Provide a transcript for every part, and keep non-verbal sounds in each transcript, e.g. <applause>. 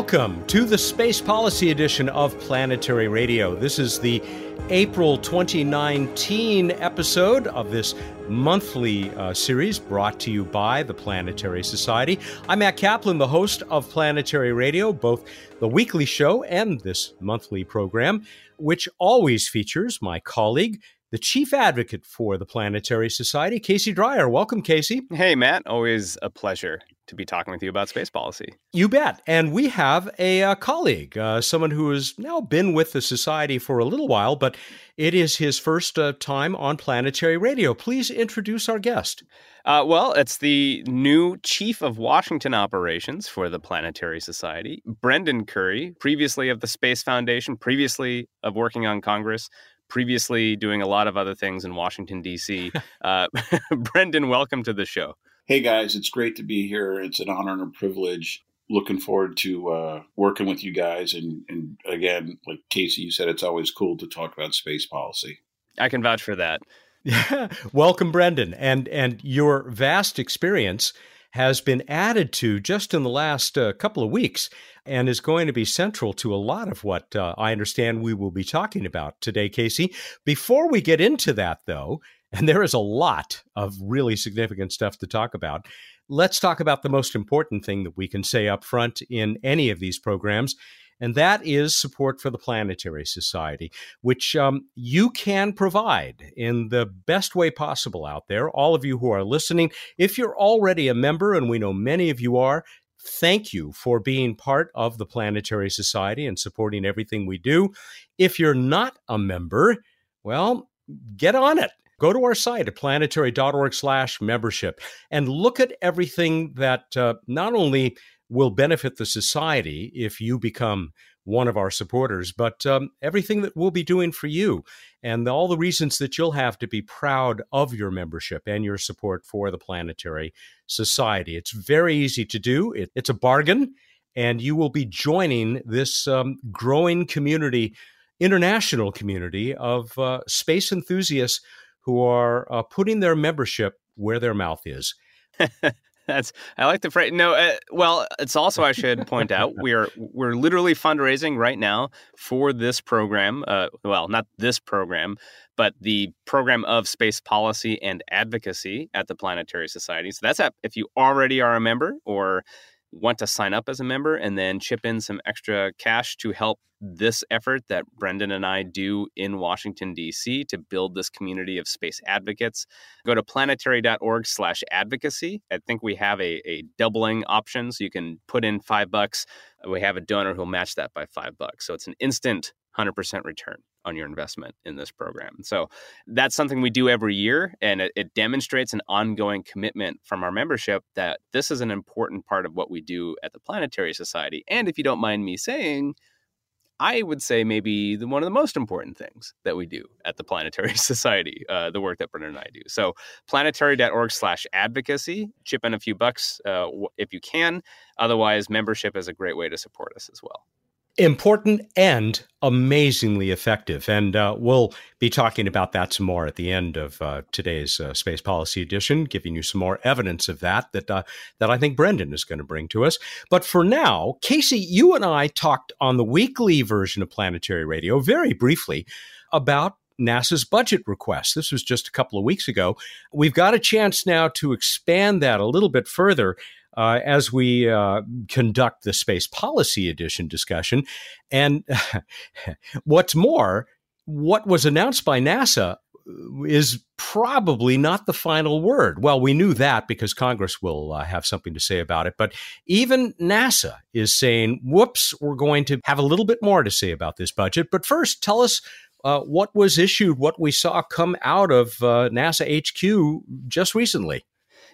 welcome to the Space Policy Edition of Planetary Radio. This is the April 2019 episode of this monthly uh, series brought to you by the Planetary Society. I'm Matt Kaplan, the host of Planetary Radio, both the weekly show and this monthly program, which always features my colleague, the chief advocate for the Planetary Society, Casey Dreyer. Welcome, Casey. Hey, Matt. Always a pleasure to be talking with you about space policy. You bet. And we have a, uh, colleague, uh, someone who has now been with the Society for a little while, but it is his first uh, time on Planetary Radio. Please introduce our guest. Uh, well, it's the new chief of Washington operations for the Planetary Society, Brendan Curry, previously of the Space Foundation, previously of working on Congress, previously doing a lot of other things in Washington, D.C. <laughs> Uh, <laughs> Brendan, welcome to the show. Hey guys, it's great to be here. It's an honor and a privilege. Looking forward to uh, working with you guys. And, and again, like Casey, you said, it's always cool to talk about space policy. I can vouch for that. <laughs> Yeah. Welcome, Brendan. And, and your vast experience has been added to just in the last uh, couple of weeks and is going to be central to a lot of what uh, I understand we will be talking about today, Casey. Before we get into that, though, and there is a lot of really significant stuff to talk about, let's talk about the most important thing that we can say up front in any of these programs, and that is support for the Planetary Society, which um, you can provide in the best way possible out there. All of you who are listening, if you're already a member, and we know many of you are, thank you for being part of the Planetary Society and supporting everything we do. If you're not a member, well, get on it. Go to our site at planetary.org slash membership and look at everything that uh, not only will benefit the society if you become one of our supporters, but um, everything that we'll be doing for you and all the reasons that you'll have to be proud of your membership and your support for the Planetary Society. It's very easy to do, it, it's a bargain, and you will be joining this um, growing community, international community of uh, space enthusiasts who are uh, putting their membership where their mouth is. <laughs> That's I like the phrase. No, uh, well, it's also I should point out we are we're literally fundraising right now for this program. Uh, well, not this program, but the program of space policy and advocacy at the Planetary Society. So that's at, if you already are a member or want to sign up as a member and then chip in some extra cash to help this effort that Brendan and I do in Washington, D.C. to build this community of space advocates, go to planetary.org slash advocacy. I think we have a, a doubling option. So you can put in five bucks. We have a donor who'll match that by five bucks. So it's an instant 100% return on your investment in this program. So that's something we do every year, and it, it, demonstrates an ongoing commitment from our membership that this is an important part of what we do at the Planetary Society. And if you don't mind me saying, I would say maybe the, one of the most important things that we do at the Planetary <laughs> Society, uh, the work that Brendan and I do. So planetary.org slash advocacy, chip in a few bucks uh, if you can. Otherwise, membership is a great way to support us as well important and amazingly effective. And uh, we'll be talking about that some more at the end of uh, today's uh, Space Policy Edition, giving you some more evidence of that that uh, that I think Brendan is going to bring to us. But for now, Casey, you and I talked on the weekly version of Planetary Radio very briefly about NASA's budget request. This was just a couple of weeks ago. We've got a chance now to expand that a little bit further uh, as we uh, conduct the Space Policy Edition discussion. And <laughs> what's more, what was announced by NASA is probably not the final word. Well, we knew that because Congress will uh, have something to say about it. But even NASA is saying, whoops, we're going to have a little bit more to say about this budget. But first, tell us uh, what was issued, what we saw come out of uh, NASA HQ just recently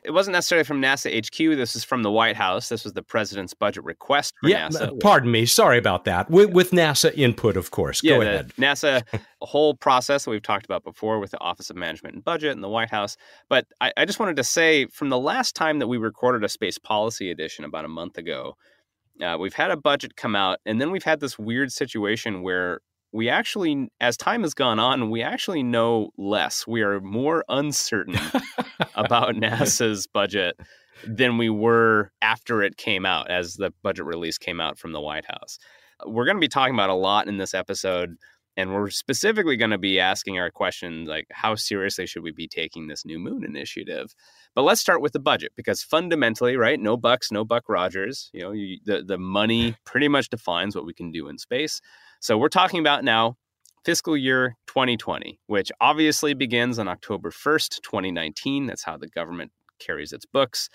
it wasn't necessarily from NASA HQ. This is from the White House. This was the president's budget request for yeah, NASA. Pardon me. Sorry about that. With, with NASA input, of course. Yeah, Go ahead. NASA <laughs> whole process that we've talked about before with the Office of Management and Budget and the White House. But I, I just wanted to say from the last time that we recorded a space policy edition about a month ago, uh, we've had a budget come out, and then we've had this weird situation where we actually, as time has gone on, we actually know less. We are more uncertain about <laughs> NASA's budget than we were after it came out, as the budget release came out from the White House. We're going to be talking about a lot in this episode, and we're specifically going to be asking our question like, how seriously should we be taking this new moon initiative? But let's start with the budget because fundamentally, right, no bucks, no Buck Rogers. You know, you, the the money pretty much defines what we can do in space. So we're talking about now fiscal year 2020, which obviously begins on October 1st, 2019. That's how the government carries its books.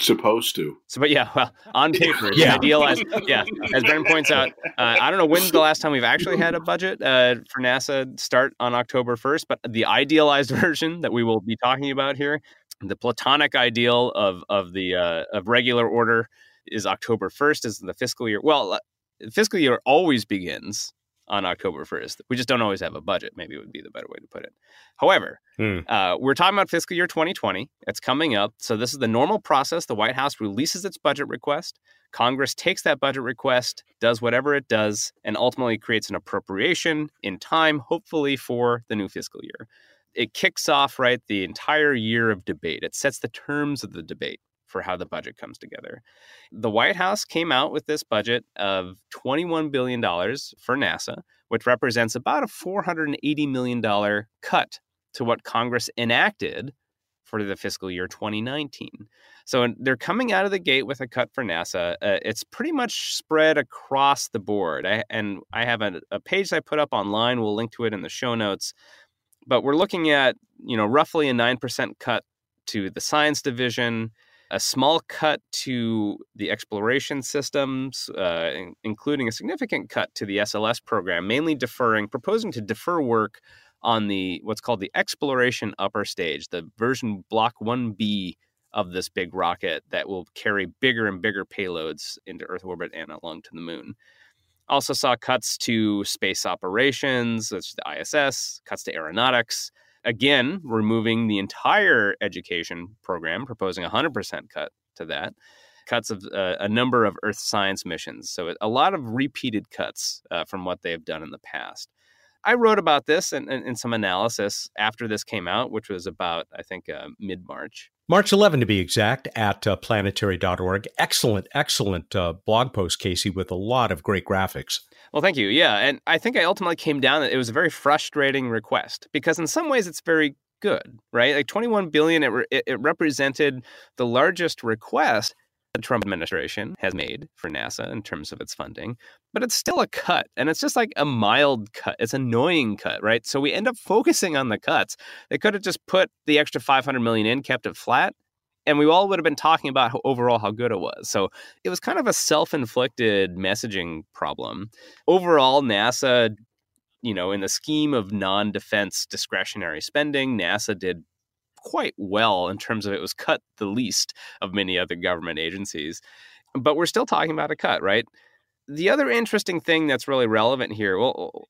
Supposed to. So, but yeah, well, on <laughs> paper, it's yeah. idealized. Yeah, as Ben points out, uh, I don't know when's the last time we've actually had a budget uh, for NASA start on October 1st, but the idealized <laughs> version that we will be talking about here, the platonic ideal of of the uh, of regular order is October 1st is the fiscal year. Well, fiscal year always begins on October 1st. We just don't always have a budget, maybe would be the better way to put it. However, hmm. uh, we're talking about fiscal year 2020. It's coming up. So, this is the normal process. The White House releases its budget request. Congress takes that budget request, does whatever it does, and ultimately creates an appropriation in time, hopefully for the new fiscal year. It kicks off, right, the entire year of debate. It sets the terms of the debate for how the budget comes together. The White House came out with this budget of $21 billion for NASA, which represents about a $480 million cut to what Congress enacted for the fiscal year 2019. So they're coming out of the gate with a cut for NASA. Uh, it's pretty much spread across the board. I, and I have a, a page I put up online. We'll link to it in the show notes. But we're looking at, you know, roughly a 9% cut to the science division, a small cut to the exploration systems, uh, including a significant cut to the SLS program, mainly deferring, proposing to defer work on the what's called the exploration upper stage, the version block 1B of this big rocket that will carry bigger and bigger payloads into Earth orbit and along to the moon. Also saw cuts to space operations, that's the ISS, cuts to aeronautics, again, removing the entire education program, proposing a 100% cut to that, cuts of uh, a number of Earth science missions. So a lot of repeated cuts uh, from what they've done in the past. I wrote about this and, and, and some analysis after this came out, which was about, I think, uh, mid March. March 11 to be exact, at uh, planetary.org. Excellent, excellent uh, blog post, Casey, with a lot of great graphics. Well, thank you. Yeah. And I think I ultimately came down that it was a very frustrating request because in some ways it's very good, right? Like 21 billion, it, re- it represented the largest request the Trump administration has made for NASA in terms of its funding, but it's still a cut. And it's just like a mild cut. It's annoying cut, right? So we end up focusing on the cuts. They could have just put the extra 500 million in, kept it flat, and we all would have been talking about how, overall how good it was. So it was kind of a self-inflicted messaging problem. Overall, NASA, you know, in the scheme of non-defense discretionary spending, NASA did quite well in terms of it was cut the least of many other government agencies. But we're still talking about a cut, right? The other interesting thing that's really relevant here, well,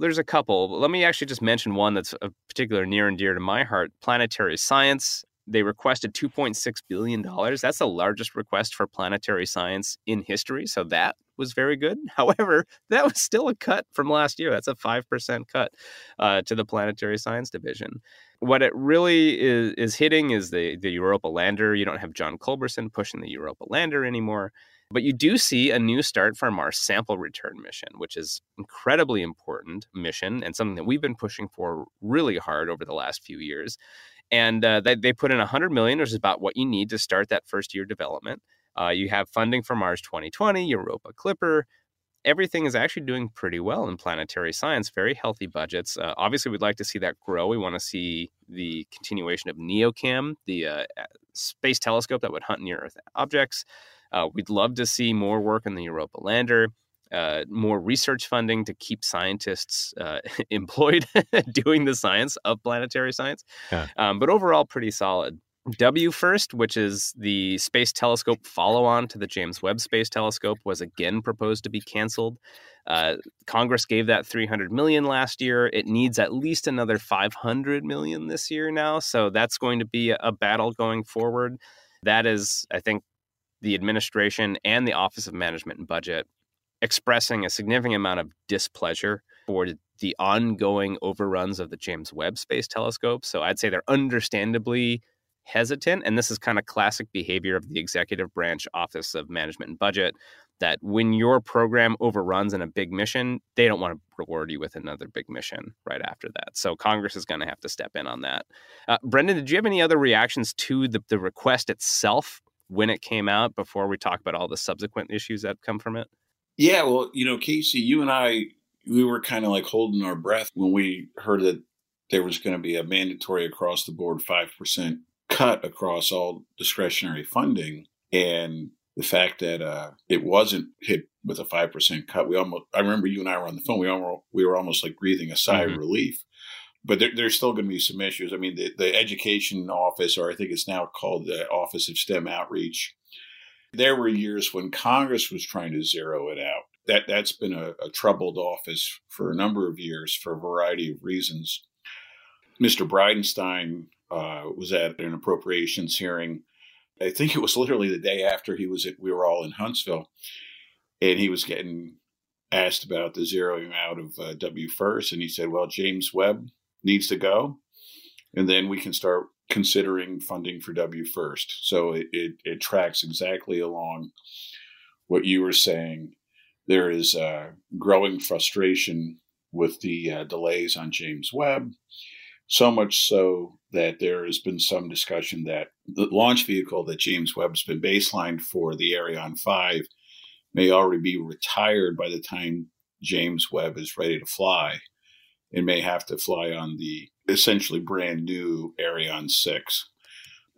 there's a couple. Let me actually just mention one that's a particular near and dear to my heart planetary science they requested $2.6 billion. That's the largest request for planetary science in history. So that was very good. <laughs> However, that was still a cut from last year. That's a 5% cut uh, to the planetary science division. What it really is, is hitting is the, the Europa lander. You don't have John Culberson pushing the Europa lander anymore. But you do see a new start from Mars sample return mission, which is incredibly important mission and something that we've been pushing for really hard over the last few years and uh, they, they put in 100 million which is about what you need to start that first year development uh, you have funding for mars 2020 europa clipper everything is actually doing pretty well in planetary science very healthy budgets uh, obviously we'd like to see that grow we want to see the continuation of neocam the uh, space telescope that would hunt near earth objects uh, we'd love to see more work in the europa lander uh, more research funding to keep scientists uh, <laughs> employed <laughs> doing the science of planetary science. Yeah. Um, but overall, pretty solid. WFIRST, which is the Space Telescope follow on to the James Webb Space Telescope, was again proposed to be canceled. Uh, Congress gave that 300 million last year. It needs at least another 500 million this year now. So that's going to be a battle going forward. That is, I think, the administration and the Office of Management and Budget expressing a significant amount of displeasure for the ongoing overruns of the James Webb Space Telescope. So I'd say they're understandably hesitant. And this is kind of classic behavior of the executive branch Office of Management and Budget that when your program overruns in a big mission, they don't want to reward you with another big mission right after that. So Congress is going to have to step in on that. Uh, Brendan, did you have any other reactions to the, the request itself when it came out before we talk about all the subsequent issues that come from it? Yeah, well, you know, Casey, you and I, we were kind of like holding our breath when we heard that there was going to be a mandatory across the board 5% cut across all discretionary funding. And the fact that uh, it wasn't hit with a 5% cut, we almost, I remember you and I were on the phone, we, almost, we were almost like breathing a sigh mm-hmm. of relief. But there, there's still going to be some issues. I mean, the, the education office, or I think it's now called the Office of STEM Outreach, there were years when Congress was trying to zero it out. That that's been a, a troubled office for a number of years for a variety of reasons. Mr. Bridenstine uh, was at an appropriations hearing. I think it was literally the day after he was at, we were all in Huntsville, and he was getting asked about the zeroing out of uh, W first, and he said, "Well, James Webb needs to go, and then we can start considering funding for W first." So it, it, it tracks exactly along what you were saying. There is uh, growing frustration with the uh, delays on James Webb so much so that there has been some discussion that the launch vehicle that James Webb's been baselined for, the Ariane 5, may already be retired by the time James Webb is ready to fly and may have to fly on the essentially brand new Ariane 6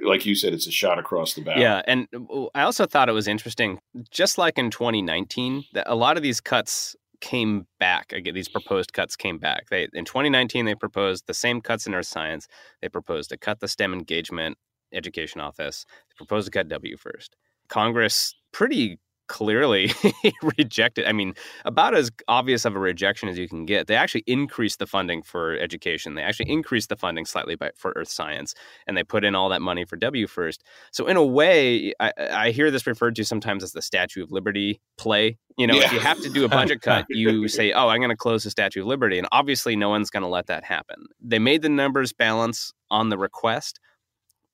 like you said, it's a shot across the bow. Yeah, and uh, I also thought it was interesting, just like in 2019, that a lot of these cuts came back again. These proposed cuts came back. They in 2019 they proposed the same cuts in earth science. They proposed to cut the STEM engagement education office. They proposed to cut W first. Congress pretty clearly <laughs> rejected. I mean, about as obvious of a rejection as you can get. They actually increased the funding for education. They actually increased the funding slightly by, for earth science, and they put in all that money for W first. So in a way, I, I hear this referred to sometimes as the Statue of Liberty play. You know, yeah. if you have to do a budget cut, you <laughs> say, "Oh, I'm going to close the Statue of Liberty," and obviously, no one's going to let that happen. They made the numbers balance on the request,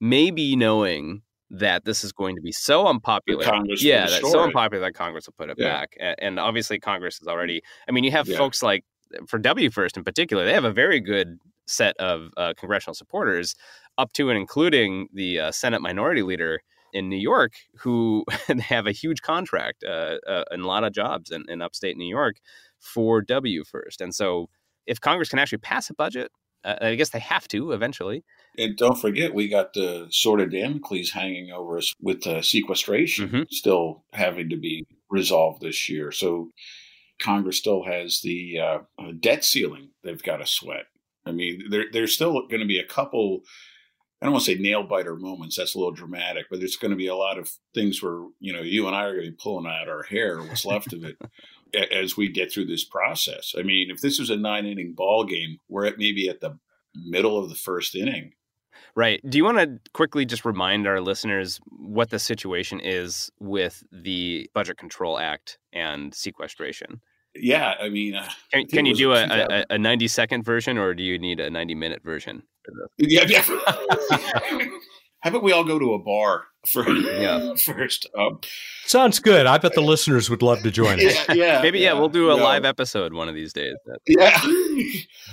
maybe knowing that this is going to be so unpopular. yeah, that's so unpopular that Congress will put it yeah. back. And obviously, Congress is already. I mean, you have yeah. folks like for W First in particular. They have a very good set of uh, congressional supporters, up to and including the uh, Senate Minority Leader in New York, who <laughs> have a huge contract uh, uh, and a lot of jobs in, in upstate New York for W First. And so, if Congress can actually pass a budget uh, I guess they have to eventually. And don't forget, we got the sword of Damocles hanging over us with uh, sequestration mm-hmm. still having to be resolved this year. So Congress still has the uh, debt ceiling they've got to sweat. I mean, there, there's still going to be a couple. I don't want to say nail biter moments. That's a little dramatic, but there's going to be a lot of things where you know you and I are going to be pulling out our hair, what's left of it, <laughs> as we get through this process. I mean, if this was a nine inning ball game, we're at maybe at the middle of the first inning. Right. Do you want to quickly just remind our listeners what the situation is with the Budget Control Act and sequestration? Yeah, I mean, uh, can, can you do a, a, a, 90 second version or do you need a 90 minute version? Yeah, yeah. <laughs> How about we all go to a bar for, yeah. <laughs> first? Um, Sounds good. I bet the listeners would love to join us. <laughs> Yeah, yeah maybe yeah. We'll do a live episode one of these days. Yeah,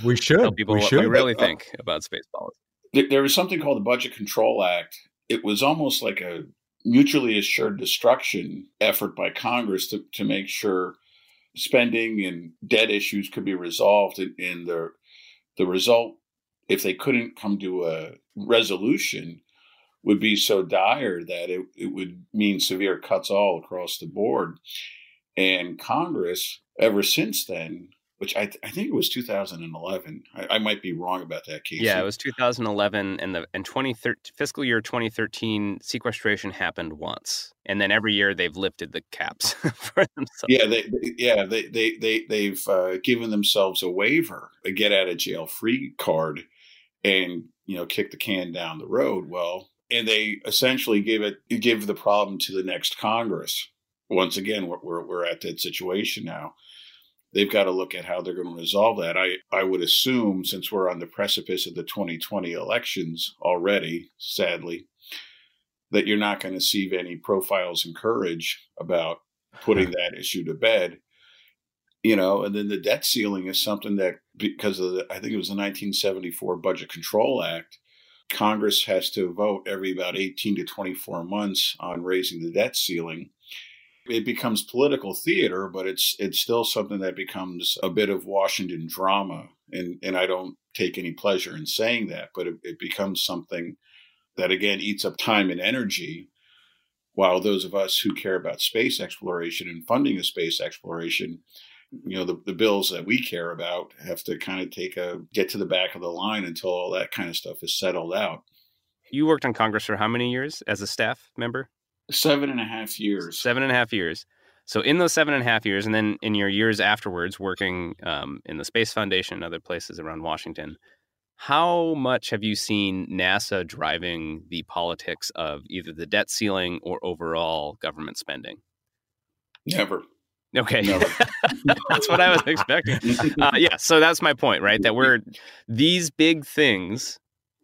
we should. Tell people we what should. we really think about space policy. There was something called the Budget Control Act. It was almost like a mutually assured destruction effort by Congress to, to make sure spending and debt issues could be resolved. And, the the result, if they couldn't come to a resolution, would be so dire that it, it would mean severe cuts all across the board. And Congress, ever since then, which I, th- I think it was 2011. I, I, might be wrong about that case. Yeah, it was 2011, and the and 2013 fiscal year 2013 sequestration happened once, and then every year they've lifted the caps <laughs> for themselves. Yeah, they, they yeah they they they they've uh, given themselves a waiver, a get out of jail free card, and you know kick the can down the road. Well, and they essentially give it give the problem to the next Congress. Once again, we're we're at that situation now. They've got to look at how they're going to resolve that. I, I would assume, since we're on the precipice of the 2020 elections already, sadly, that you're not going to see any profiles and courage about putting that issue to bed. You know, and then the debt ceiling is something that, because of the, I think it was the 1974 Budget Control Act, Congress has to vote every about 18 to 24 months on raising the debt ceiling it becomes political theater, but it's it's still something that becomes a bit of Washington drama, and and I don't take any pleasure in saying that, but it, it becomes something that again eats up time and energy. While those of us who care about space exploration and funding of space exploration, you know, the, the bills that we care about have to kind of take a get to the back of the line until all that kind of stuff is settled out. You worked on Congress for how many years as a staff member? Seven and a half years. Seven and a half years. So in those seven and a half years, and then in your years afterwards, working um, in the Space Foundation and other places around Washington, how much have you seen NASA driving the politics of either the debt ceiling or overall government spending? Never. Okay, Never. <laughs> that's what I was expecting. <laughs> Uh, yeah, so that's my point, right? That we're these big things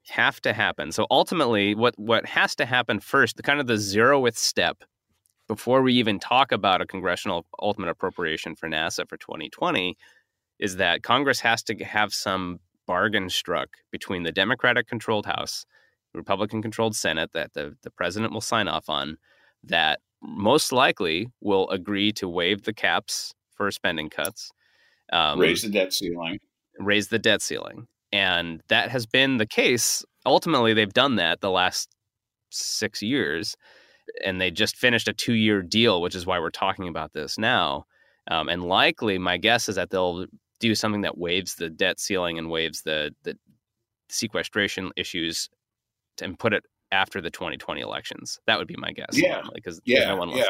have to happen. So ultimately, what what has to happen first, the kind of the zeroth step before we even talk about a congressional ultimate appropriation for NASA for 2020 is that Congress has to have some bargain struck between the Democratic controlled House, Republican controlled Senate that the, the president will sign off on that most likely will agree to waive the caps for spending cuts, um, raise the debt ceiling, raise the debt ceiling. And that has been the case. Ultimately, they've done that the last six years. And they just finished a two year deal, which is why we're talking about this now. Um, and likely, my guess is that they'll do something that waives the debt ceiling and waives the, the sequestration issues and put it after the 2020 elections. That would be my guess. Yeah, because yeah, no one yeah.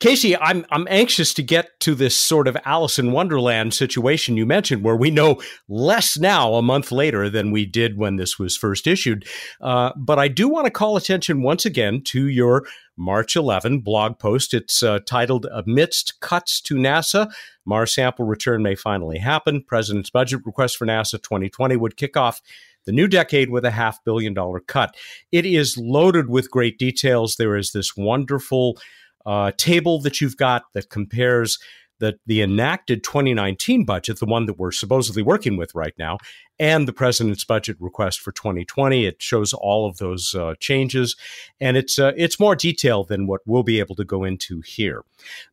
Casey, I'm I'm anxious to get to this sort of Alice in Wonderland situation you mentioned, where we know less now a month later than we did when this was first issued. Uh, but I do want to call attention once again to your March 11 blog post. It's uh, titled "Amidst Cuts to NASA." Mars sample return may finally happen. President's budget request for NASA 2020 would kick off the new decade with a half billion dollar cut. It is loaded with great details. There is this wonderful uh, table that you've got that compares the, the enacted 2019 budget, the one that we're supposedly working with right now, and the president's budget request for 2020. It shows all of those uh, changes, and it's uh, it's more detailed than what we'll be able to go into here.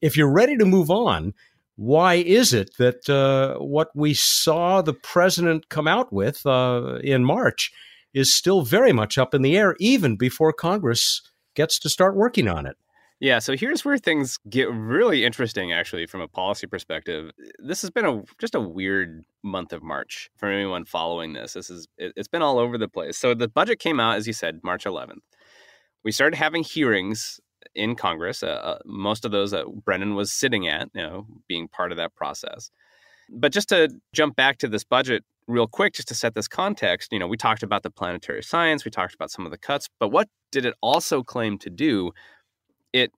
If you're ready to move on, why is it that uh, what we saw the president come out with uh, in March is still very much up in the air, even before Congress gets to start working on it? Yeah, so here's where things get really interesting, actually, from a policy perspective. This has been a just a weird month of March for anyone following this. This is it, it's been all over the place. So the budget came out, as you said, March 11th. We started having hearings in Congress. Uh, uh, most of those that Brendan was sitting at, you know, being part of that process. But just to jump back to this budget real quick, just to set this context, you know, we talked about the planetary science, we talked about some of the cuts, but what did it also claim to do? It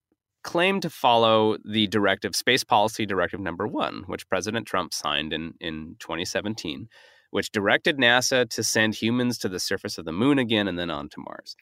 claimed to follow the directive, Space Policy Directive Number One, which President Trump signed in, in 2017, which directed NASA to send humans to the surface of the moon again and then on to Mars.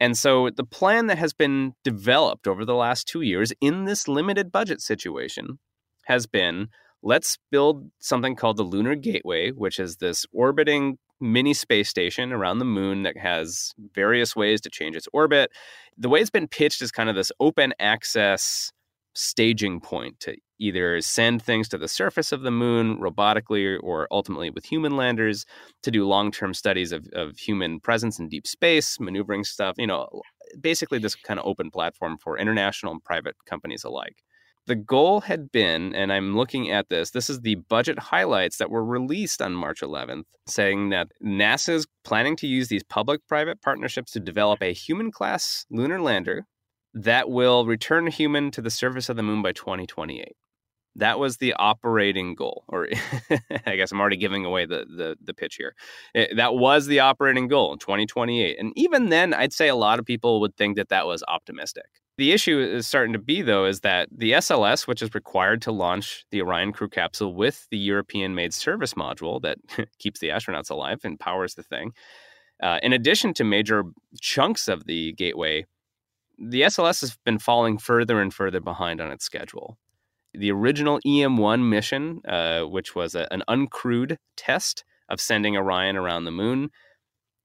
And so the plan that has been developed over the last two years in this limited budget situation has been let's build something called the Lunar Gateway, which is this orbiting mini space station around the moon that has various ways to change its orbit. The way it's been pitched is kind of this open access staging point to either send things to the surface of the moon robotically or ultimately with human landers to do long-term studies of, of human presence in deep space maneuvering stuff you know basically this kind of open platform for international and private companies alike the goal had been and i'm looking at this this is the budget highlights that were released on march 11th saying that nasa is planning to use these public-private partnerships to develop a human class lunar lander that will return a human to the surface of the moon by 2028. That was the operating goal, or <laughs> I guess I'm already giving away the the, the pitch here. It, that was the operating goal in 2028, and even then, I'd say a lot of people would think that that was optimistic. The issue is starting to be though is that the SLS, which is required to launch the Orion crew capsule with the European-made service module that <laughs> keeps the astronauts alive and powers the thing, uh, in addition to major chunks of the gateway, the SLS has been falling further and further behind on its schedule the original EM1 mission, uh, which was a, an uncrewed test of sending Orion around the moon,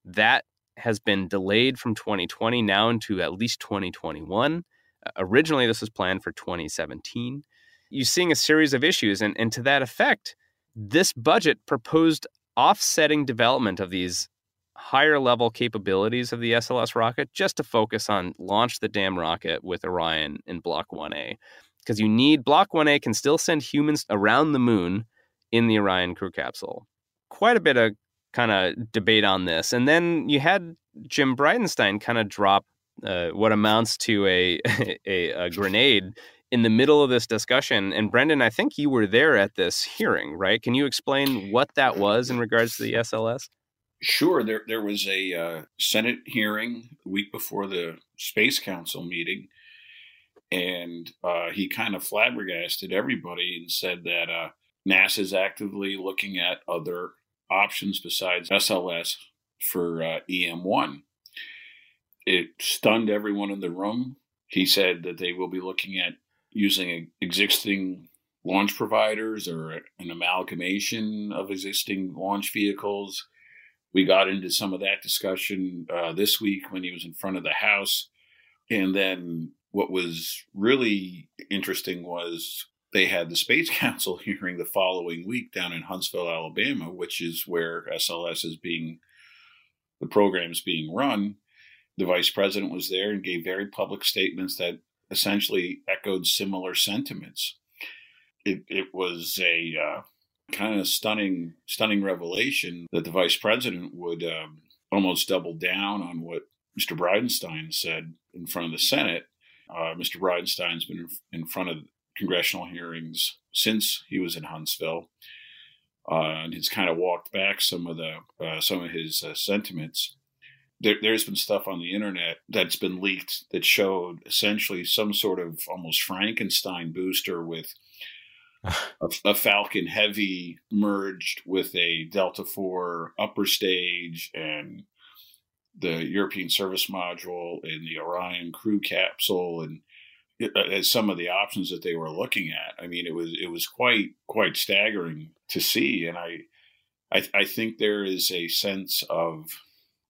that has been delayed from 2020 now into at least 2021. Uh, originally, this was planned for 2017. You're seeing a series of issues, and, and to that effect, this budget proposed offsetting development of these higher level capabilities of the SLS rocket just to focus on launch the damn rocket with Orion in Block 1A because you need Block 1A can still send humans around the moon in the Orion crew capsule. Quite a bit of kind of debate on this. And then you had Jim Bridenstine kind of drop uh, what amounts to a, <laughs> a, a grenade in the middle of this discussion. And Brendan, I think you were there at this hearing, right? Can you explain what that was in regards to the SLS? Sure. There, there was a uh, Senate hearing the week before the Space Council meeting and uh, he kind of flabbergasted everybody and said that uh, NASA is actively looking at other options besides SLS for uh, EM1. It stunned everyone in the room. He said that they will be looking at using existing launch providers or an amalgamation of existing launch vehicles. We got into some of that discussion uh, this week when he was in front of the House. And then what was really interesting was they had the Space <laughs> Council hearing the following week down in Huntsville, Alabama, which is where SLS is being, the program is being run. The vice president was there and gave very public statements that essentially echoed similar sentiments. It, it was a uh, kind of stunning, stunning revelation that the vice president would um, almost double down on what Mr. Bridenstine said in front of the Senate uh, Mr. Bridenstine's been in front of congressional hearings since he was in Huntsville, uh, and he's kind of walked back some of the uh, some of his uh, sentiments. There, has been stuff on the internet that's been leaked that showed essentially some sort of almost Frankenstein booster with <laughs> a, a, Falcon Heavy merged with a Delta Four upper stage and the European Service Module and the Orion crew capsule and uh, as some of the options that they were looking at. I mean, it was it was quite quite staggering to see, and I I, I think there is a sense of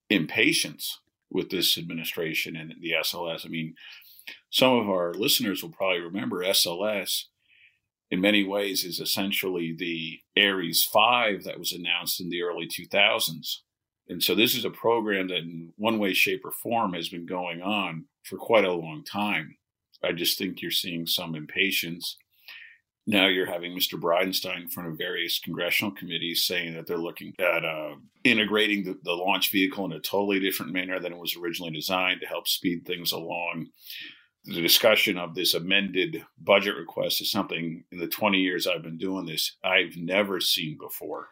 impatience with this administration and the SLS. I mean, some of our listeners will probably remember SLS in many ways is essentially the Ares 5 that was announced in the early 2000s. And so this is a program that in one way, shape, or form has been going on for quite a long time. I just think you're seeing some impatience. Now you're having Mr. Bridenstine in front of various congressional committees saying that they're looking at uh, integrating the, the launch vehicle in a totally different manner than it was originally designed to help speed things along. The discussion of this amended budget request is something in the 20 years I've been doing this, I've never seen before.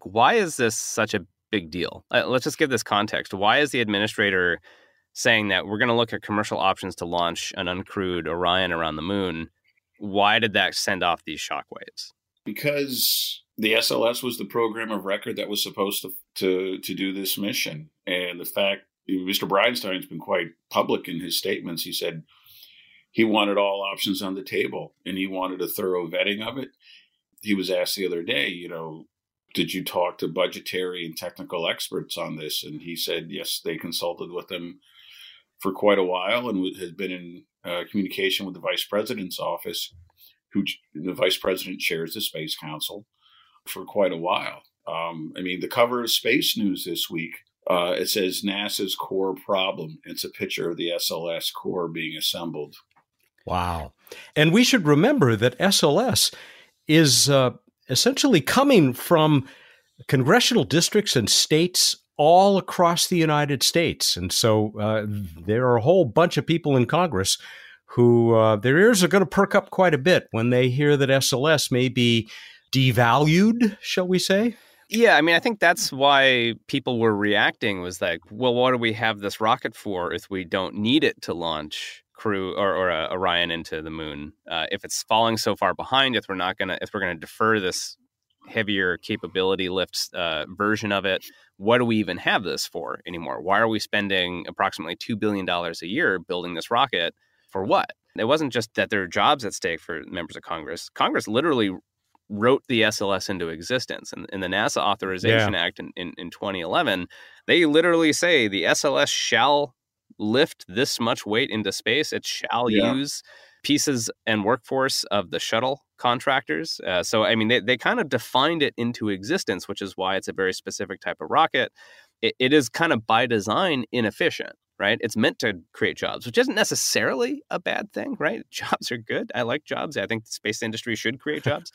Why is this such a big deal. Uh, let's just give this context. Why is the administrator saying that we're going to look at commercial options to launch an uncrewed Orion around the moon? Why did that send off these shockwaves? Because the SLS was the program of record that was supposed to to, to do this mission, and the fact Mr. Bridenstine's been quite public in his statements. He said he wanted all options on the table, and he wanted a thorough vetting of it. He was asked the other day, you know, did you talk to budgetary and technical experts on this? And he said, yes, they consulted with them for quite a while and has been in uh, communication with the vice president's office, who the vice president chairs the Space Council for quite a while. Um, I mean, the cover of Space News this week, uh, it says NASA's core problem. It's a picture of the SLS core being assembled. Wow. And we should remember that SLS is uh, essentially coming from congressional districts and states all across the United States. And so uh, there are a whole bunch of people in Congress who uh, their ears are going to perk up quite a bit when they hear that SLS may be devalued, shall we say? Yeah, I mean, I think that's why people were reacting was like, well, what do we have this rocket for if we don't need it to launch crew or, or uh, Orion into the moon? Uh, if it's falling so far behind, if we're not gonna, if we're gonna defer this heavier capability lifts uh, version of it, what do we even have this for anymore? Why are we spending approximately two billion dollars a year building this rocket for what? It wasn't just that there are jobs at stake for members of Congress. Congress literally wrote the SLS into existence. And in the NASA Authorization yeah. Act in, in, in 2011, they literally say the SLS shall lift this much weight into space. It shall yeah. use pieces and workforce of the shuttle contractors. Uh, so, I mean, they, they kind of defined it into existence, which is why it's a very specific type of rocket. it, it is kind of by design inefficient right? It's meant to create jobs, which isn't necessarily a bad thing, right? <laughs> Jobs are good. I like jobs. I think the space industry should create jobs.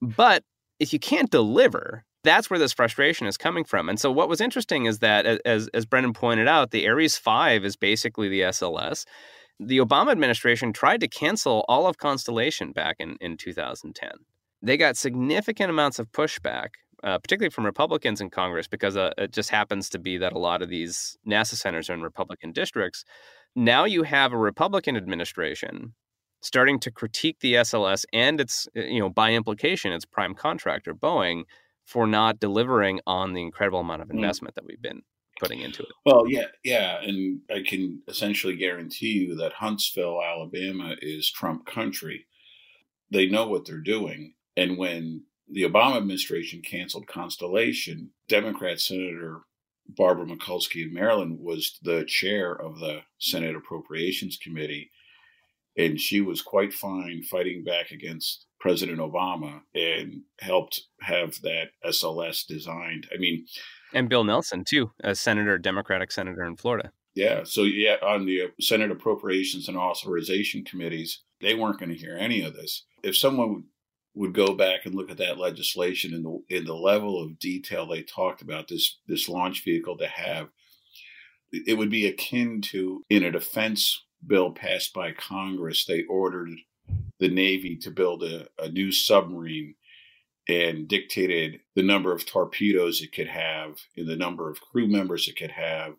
but if you can't deliver, that's where this frustration is coming from. And so what was interesting is that as as Brendan pointed out, the Ares 5 is basically the SLS. The Obama administration tried to cancel all of Constellation back in, in 2010. They got significant amounts of pushback uh, particularly from Republicans in Congress, because uh, it just happens to be that a lot of these NASA centers are in Republican districts. Now you have a Republican administration starting to critique the SLS and its, uh, you know, by implication, its prime contractor, Boeing, for not delivering on the incredible amount of mm. investment mm. that we've been putting into it. Well, yeah, yeah, and I can essentially guarantee you that Huntsville, Alabama, is Trump country. They know what they're doing, and when the Obama administration canceled Constellation, Democrat Senator Barbara Mikulski of Maryland was the chair of the Senate Appropriations Committee, and she was quite fine fighting back against President Obama and helped have that SLS designed. I mean, and Bill Nelson too, a senator, Democratic senator in Florida. Yeah, so yeah, on the Senate Appropriations and Authorization committees, they weren't going to hear any of this. If someone would go back and look at that legislation and the, in the level of detail they talked about this this launch vehicle to have, it would be akin to in a defense bill passed by Congress, they ordered the Navy to build a, a new submarine and dictated the number of torpedoes it could have and the number of crew members it could have,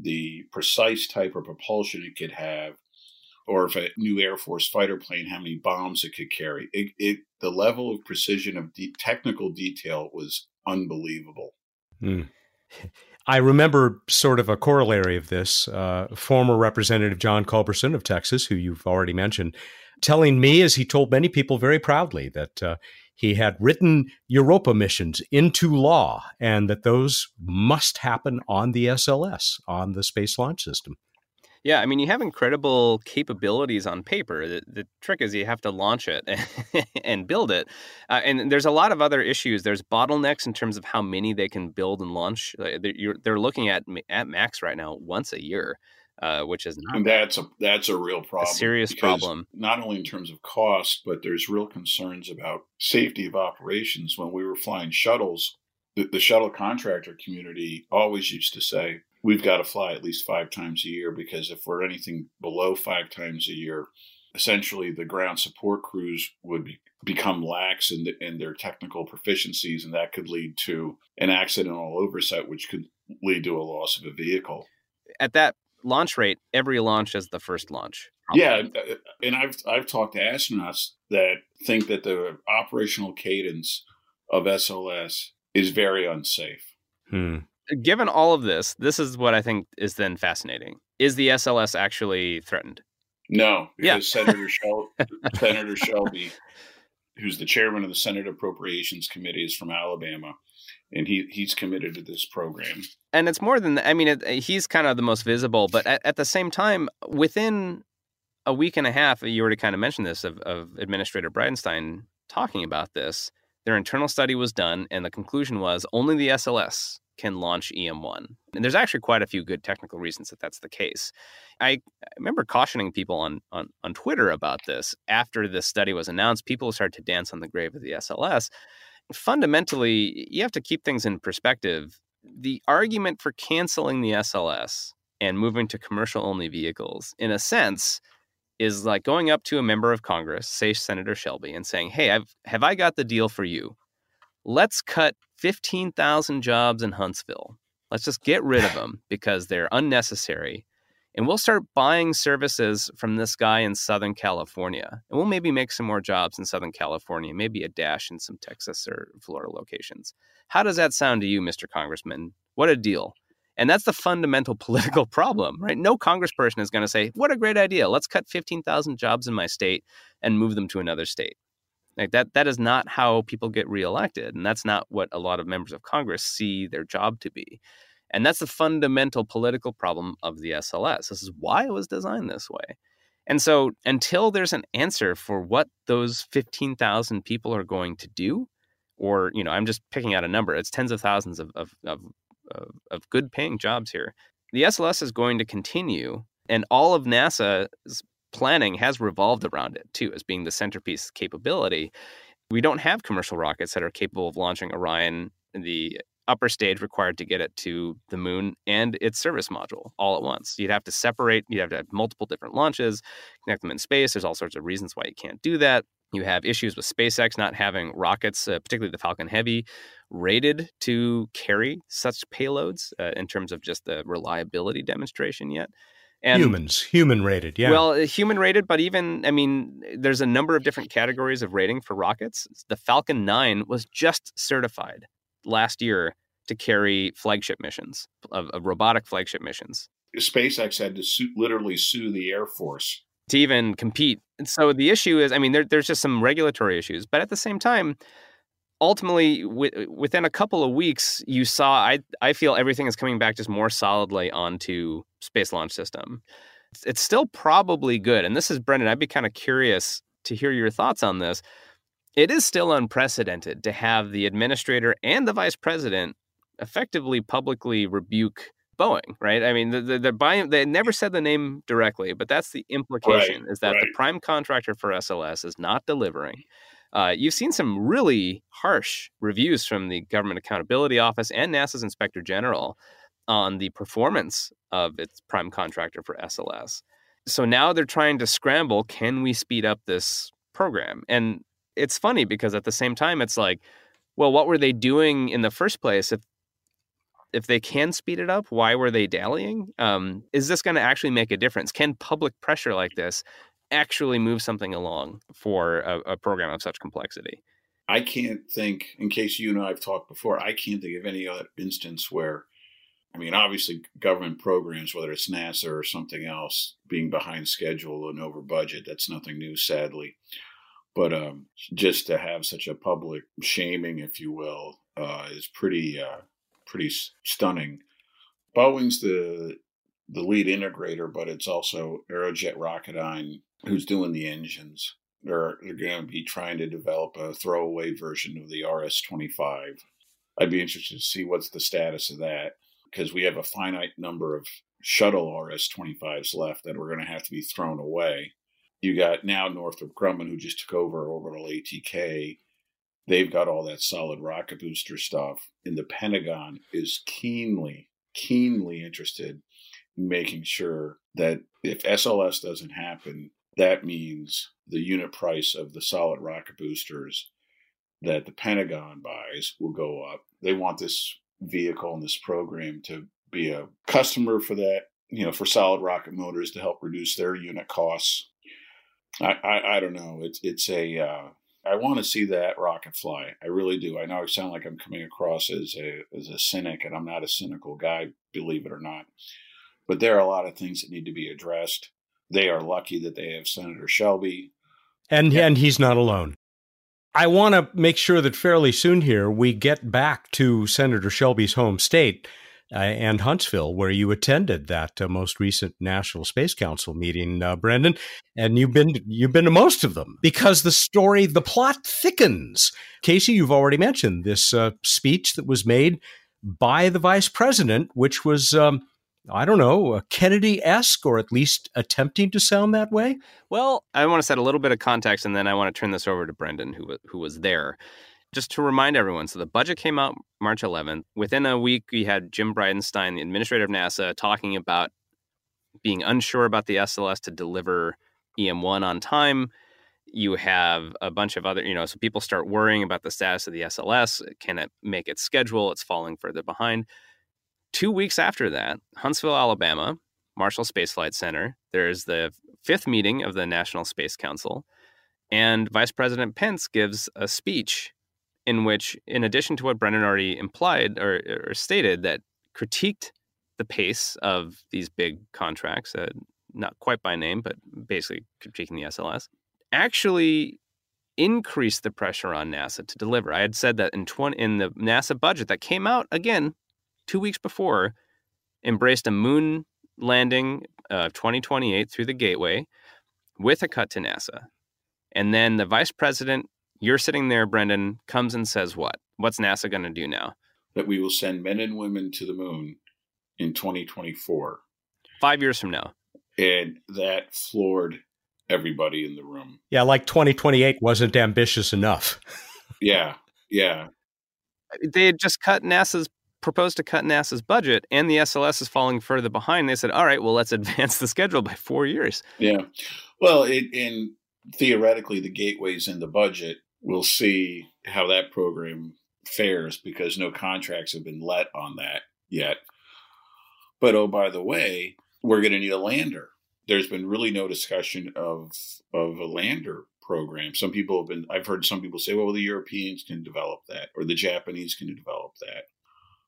the precise type of propulsion it could have, or if a new Air Force fighter plane, how many bombs it could carry. It, it the level of precision of de- technical detail was unbelievable. Mm. I remember sort of a corollary of this. Uh, former Representative John Culberson of Texas, who you've already mentioned, telling me, as he told many people very proudly, that uh, he had written Europa missions into law and that those must happen on the SLS, on the Space Launch System. Yeah, I mean, you have incredible capabilities on paper. The, the trick is you have to launch it <laughs> and build it. Uh, and there's a lot of other issues. There's bottlenecks in terms of how many they can build and launch. They're, they're looking at at max right now once a year. Uh, which is not and that's a that's a real problem, a serious problem. Not only in terms of cost, but there's real concerns about safety of operations. When we were flying shuttles, the, the shuttle contractor community always used to say, we've got to fly at least five times a year because if we're anything below five times a year, essentially the ground support crews would be, become lax in, the, in their technical proficiencies, and that could lead to an accidental oversight, which could lead to a loss of a vehicle. At that launch rate, every launch is the first launch. Yeah, uh, and I've I've talked to astronauts that think that the operational cadence of SLS is very unsafe. Hmm given all of this, this is what I think is then fascinating. Is the SLS actually threatened? No, because yeah. Senator <laughs> Shel- Senator Shelby, who's the chairman of the Senate Appropriations Committee, is from Alabama, and he he's committed to this program. And it's more than I mean, it, he's kind of the most visible, but at, at, the same time, within a week and a half, you already kind of mentioned this of, of Administrator Bridenstine talking about this. Their internal study was done, and the conclusion was only the SLS can launch EM1. And there's actually quite a few good technical reasons that that's the case. I remember cautioning people on, on, on Twitter about this after this study was announced. People started to dance on the grave of the SLS. Fundamentally, you have to keep things in perspective. The argument for canceling the SLS and moving to commercial only vehicles, in a sense, is like going up to a member of Congress, say Senator Shelby, and saying, "Hey, I've have I got the deal for you? Let's cut 15,000 jobs in Huntsville. Let's just get rid of <sighs> them because they're unnecessary. And we'll start buying services from this guy in Southern California. And we'll maybe make some more jobs in Southern California, maybe a dash in some Texas or Florida locations. How does that sound to you, Mr. Congressman? What a deal. And that's the fundamental <laughs> political problem, right? No congressperson is going to say, What a great idea. Let's cut 15,000 jobs in my state and move them to another state. Like that, that is not how people get reelected. And that's not what a lot of members of Congress see their job to be. And that's the fundamental political problem of the SLS. This is why it was designed this way. And so until there's an answer for what those 15,000 people are going to do, or, you know, I'm just picking out a number, it's tens of thousands of, of, of, of good paying jobs here. The SLS is going to continue, and all of NASA's planning has revolved around it too, as being the centerpiece capability. We don't have commercial rockets that are capable of launching Orion, the upper stage required to get it to the moon and its service module all at once. You'd have to separate, you'd have to have multiple different launches, connect them in space. There's all sorts of reasons why you can't do that. You have issues with SpaceX not having rockets, uh, particularly the Falcon Heavy, rated to carry such payloads uh, in terms of just the reliability demonstration yet. And, humans, human rated, yeah. Well, uh, human rated, but even, I mean, there's a number of different categories of rating for rockets. The Falcon 9 was just certified last year to carry flagship missions, of, of robotic flagship missions. SpaceX had to sue, literally sue the Air Force to even compete. And so the issue is, I mean, there, there's just some regulatory issues, but at the same time, ultimately, w- within a couple of weeks, you saw. I I feel everything is coming back just more solidly onto Space Launch System. It's, it's still probably good, and this is Brendan. I'd be kind of curious to hear your thoughts on this it is still unprecedented to have the administrator and the vice president effectively publicly rebuke Boeing, right? I mean, they're, they're buying, they never said the name directly, but that's the implication right, is that right. the prime contractor for SLS is not delivering. Uh, you've seen some really harsh reviews from the Government Accountability Office and NASA's Inspector General on the performance of its prime contractor for SLS. So now they're trying to scramble can we speed up this program? And it's funny because at the same time, it's like, well, what were they doing in the first place? If if they can speed it up, why were they dallying? Um, is this going to actually make a difference? Can public pressure like this actually move something along for a, a program of such complexity? I can't think, in case you and I have talked before, I can't think of any other instance where, I mean, obviously, government programs, whether it's NASA or something else, being behind schedule and over budget, that's nothing new, sadly. But um, just to have such a public shaming, if you will, uh, is pretty uh, pretty stunning. Boeing's the the lead integrator, but it's also Aerojet Rocketdyne who's doing the engines. They're, they're going to be trying to develop a throwaway version of the RS 25. I'd be interested to see what's the status of that because we have a finite number of shuttle RS 25s left that are going to have to be thrown away. You got now Northrop Grumman, who just took over Orbital ATK. They've got all that solid rocket booster stuff. And the Pentagon is keenly, keenly interested in making sure that if SLS doesn't happen, that means the unit price of the solid rocket boosters that the Pentagon buys will go up. They want this vehicle and this program to be a customer for that, you know, for solid rocket motors to help reduce their unit costs I, I, I don't know. It's it's a uh, I want to see that rocket fly. I really do. I know I sound like I'm coming across as a as a cynic, and I'm not a cynical guy, believe it or not. But there are a lot of things that need to be addressed. They are lucky that they have Senator Shelby, and and he's not alone. I want to make sure that fairly soon here we get back to Senator Shelby's home state and Huntsville, where you attended that uh, most recent National Space Council meeting, uh, Brendan, and you've been you've been to most of them because the story, the plot thickens. Casey, you've already mentioned this uh, speech that was made by the vice president, which was. Um, I don't know, Kennedy esque, or at least attempting to sound that way? Well, I want to set a little bit of context and then I want to turn this over to Brendan, who, who was there just to remind everyone, so the budget came out March 11th. Within a week, we had Jim Bridenstine, the administrator of NASA, talking about being unsure about the SLS to deliver EM1 on time. You have a bunch of other, you know, so people start worrying about the status of the SLS. Can it make its schedule? It's falling further behind. Two weeks after that, Huntsville, Alabama, Marshall Space Flight Center, there's the fifth meeting of the National Space Council. And Vice President Pence gives a speech in which, in addition to what Brendan already implied or, or stated, that critiqued the pace of these big contracts, uh, not quite by name, but basically critiquing the SLS, actually increased the pressure on NASA to deliver. I had said that in 20, in the NASA budget that came out again two weeks before, embraced a moon landing of 2028 through the Gateway with a cut to NASA. And then the vice president, you're sitting there, Brendan, comes and says what? What's NASA going to do now? That we will send men and women to the moon in 2024. Five years from now. And that floored everybody in the room. Yeah, like 2028 wasn't ambitious enough. <laughs> yeah, yeah. They had just cut NASA's proposed to cut NASA's budget and the SLS is falling further behind. They said, all right, well, let's <laughs> advance the schedule by four years. Yeah. Well, it, and theoretically, the gateways in the budget, we'll see how that program fares because no contracts have been let on that yet. But oh, by the way, we're going to need a lander. There's been really no discussion of of a lander program. Some people have been. I've heard some people say, "Well, the Europeans can develop that, or the Japanese can develop that."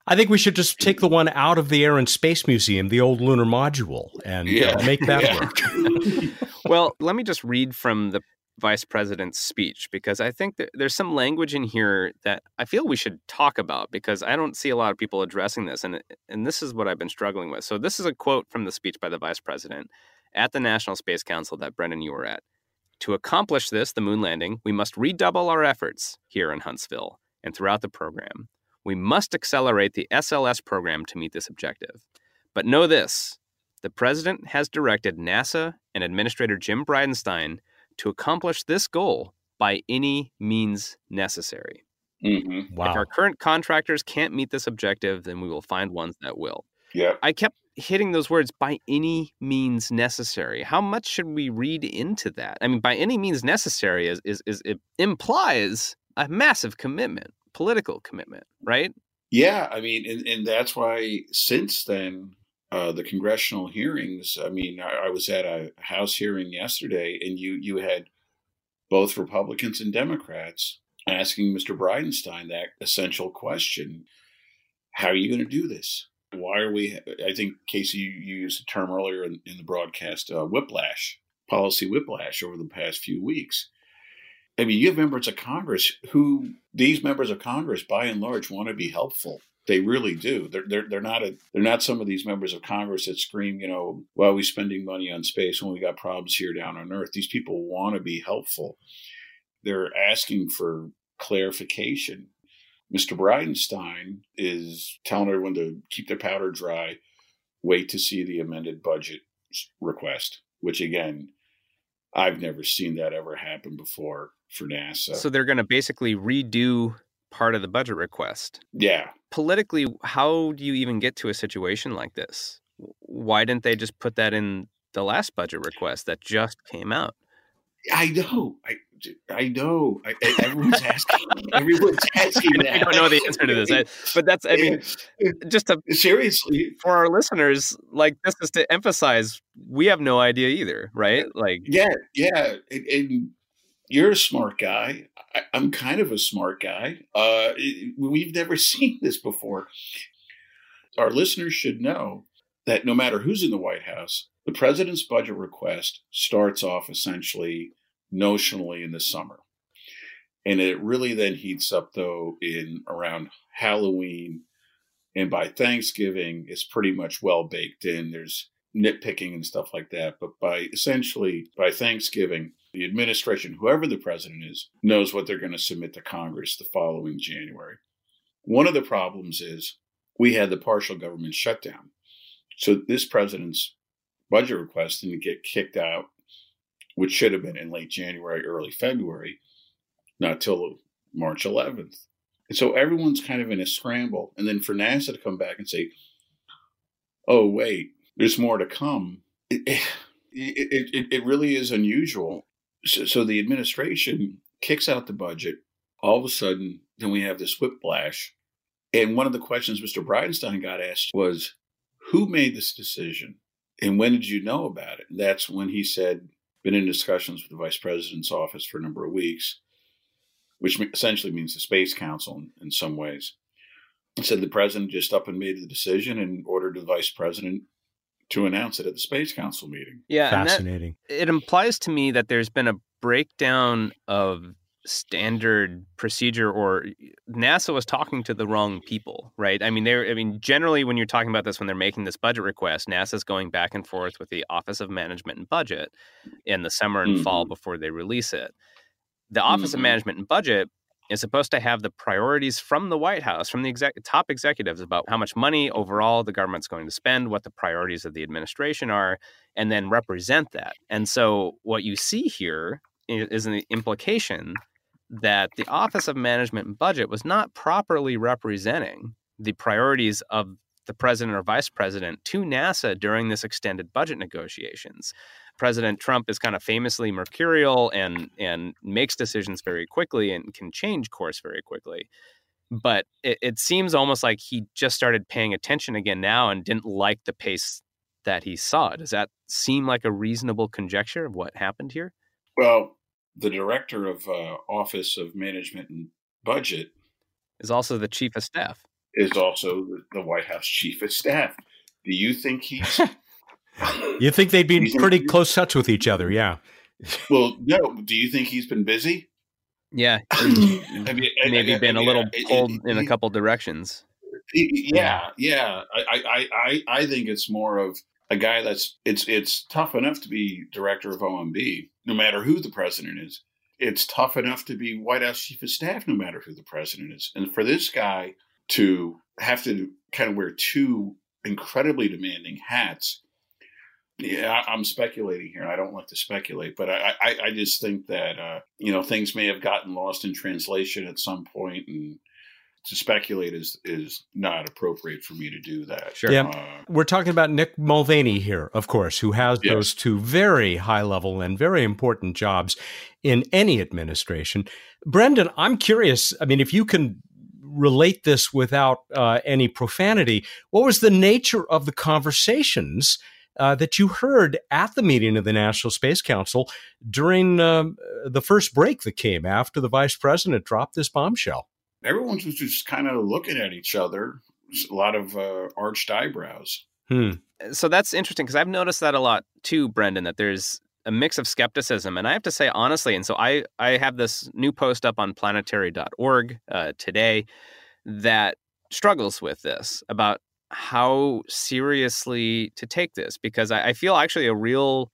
I think we should just take the one out of the Air and Space Museum, the old lunar module, and uh, yeah. uh, make that yeah. work. <laughs> <laughs> well, let me just read from the vice president's speech because I think there's some language in here that I feel we should talk about because I don't see a lot of people addressing this and and this is what I've been struggling with. So this is a quote from the speech by the vice president at the National Space Council that Brendan you were at. To accomplish this, the moon landing, we must redouble our efforts here in Huntsville and throughout the program. We must accelerate the SLS program to meet this objective. But know this the President has directed NASA and Administrator Jim Bridenstine to accomplish this goal by any means necessary. Mm-hmm. Wow. If our current contractors can't meet this objective, then we will find ones that will. Yeah. I kept hitting those words by any means necessary. How much should we read into that? I mean, by any means necessary is is, is it implies a massive commitment political commitment, right? Yeah, I mean, and, and that's why since then, uh, the congressional hearings. I mean, I, I, was at a House hearing yesterday, and you you had both Republicans and Democrats asking Mr. Bridenstine that essential question: How are you going to do this? Why are we? I think Casey, you, used the term earlier in, in the broadcast, uh, whiplash, policy whiplash over the past few weeks. I mean, you have members of Congress who these members of Congress, by and large, want to be helpful. They really do. They're they're, they're not a, they're not some of these members of Congress that scream, you know, why are we spending money on space when we got problems here down on Earth? These people want to be helpful. They're asking for clarification. Mr. Bridenstine is telling everyone to keep their powder dry, wait to see the amended budget request, which again, I've never seen that ever happen before for NASA. So they're going to basically redo part of the budget request. Yeah. Politically, how do you even get to a situation like this? Why didn't they just put that in the last budget request that just came out? I know. I I know. I, everyone's <laughs> asking. everyone's <laughs> asking that. I don't know the answer to this, I, but that's. I mean, <laughs> uh, just to seriously for our listeners, like this is to emphasize we have no idea either, right? Like, yeah, yeah, and, and you're a smart guy. I, am kind of a smart guy. Uh, we've never <laughs> seen this before. Our listeners should know that no matter who's in the White House, the president's budget request starts off essentially notionally in the summer. And it really then heats up, though, in around Halloween. And by Thanksgiving, it's pretty much well baked in. There's nitpicking and stuff like that. But by essentially by Thanksgiving, the administration, whoever the president is, knows what they're going to submit to Congress the following January. One of the problems is we had the partial government shutdown. So this president's budget request didn't get kicked out, which should have been in late January, early February, not till March 11th. And so everyone's kind of in a scramble. And then for NASA to come back and say, oh, wait, there's more to come. <sighs> It, It, it, it really is unusual. So, so the administration kicks out the budget. All of a sudden, then we have this whiplash. And one of the questions Mr. Bridenstine got asked was, who made this decision? And when did you know about it? And that's when he said, been in discussions with the vice president's office for a number of weeks, which essentially means the Space Council in, in some ways. He said the president just up and made the decision and ordered the vice president to announce it at the Space Council meeting. Yeah, fascinating. That, it implies to me that there's been a breakdown of standard procedure or NASA was talking to the wrong people, right? I mean, they're I mean, generally when you're talking about this when they're making this budget request, NASA's going back and forth with the Office of Management and Budget in the summer and mm-hmm. fall before they release it. The Office mm-hmm. of Management and Budget is supposed to have the priorities from the White House, from the exec- top executives about how much money overall the government's going to spend, what the priorities of the administration are, and then represent that. And so what you see here is an implication that the Office of Management and Budget was not properly representing the priorities of the president or vice president to NASA during this extended budget negotiations. President Trump is kind of famously mercurial and and makes decisions very quickly and can change course very quickly. But it, it seems almost like he just started paying attention again now and didn't like the pace that he saw. Does that seem like a reasonable conjecture of what happened here? Well, the director of uh, Office of Management and Budget is also the chief of staff. Is also the White House chief of staff. Do you think he's? <laughs> you think they'd be <laughs> in pretty close touch with each other? Yeah. Well, no. Do you think he's been busy? Yeah, <laughs> you, maybe been a little uh, pulled in a couple directions. Yeah, yeah. I, I, I, I think it's more of a guy that's it's it's tough enough to be director of OMB, no matter who the president is. It's tough enough to be White House chief of staff, no matter who the president is. And for this guy to have to kind of wear two incredibly demanding hats, yeah, I'm speculating here. I don't like to speculate, but I, I, I just think that uh, you know things may have gotten lost in translation at some point, and to speculate is is not appropriate for me to do that. Sure. Yeah. Uh, We're talking about Mick Mulvaney here, of course, who has yes. those two very high level and very important jobs in any administration. Brendan, I'm curious. I mean, if you can relate this without uh, any profanity, what was the nature of the conversations? Uh, that you heard at the meeting of the National Space Council during um, the first break that came after the vice president dropped this bombshell everyone was just kind of looking at each other. A lot of uh, arched eyebrows. Hmm. So that's interesting because I've noticed that a lot too, Brendan. That there's a mix of skepticism, and I have to say honestly, and so I I have this new post up on planetary.org uh, today that struggles with this about how seriously to take this because I, I feel actually a real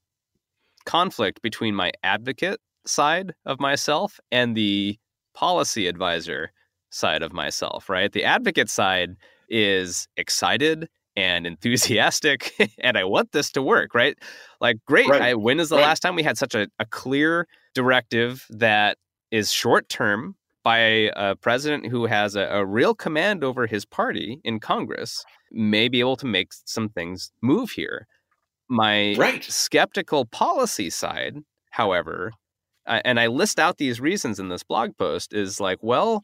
conflict between my advocate side of myself and the policy advisor side of myself, right? The advocate side is excited and enthusiastic <laughs> and I want this to work, right? Like, great. Right. I, when is the right. last time we had such a, a clear directive that is short term by a president who has a, a, real command over his party in Congress may be able to make some things move here. My right. skeptical policy side, however, and I list out these reasons in this blog post, is like, well,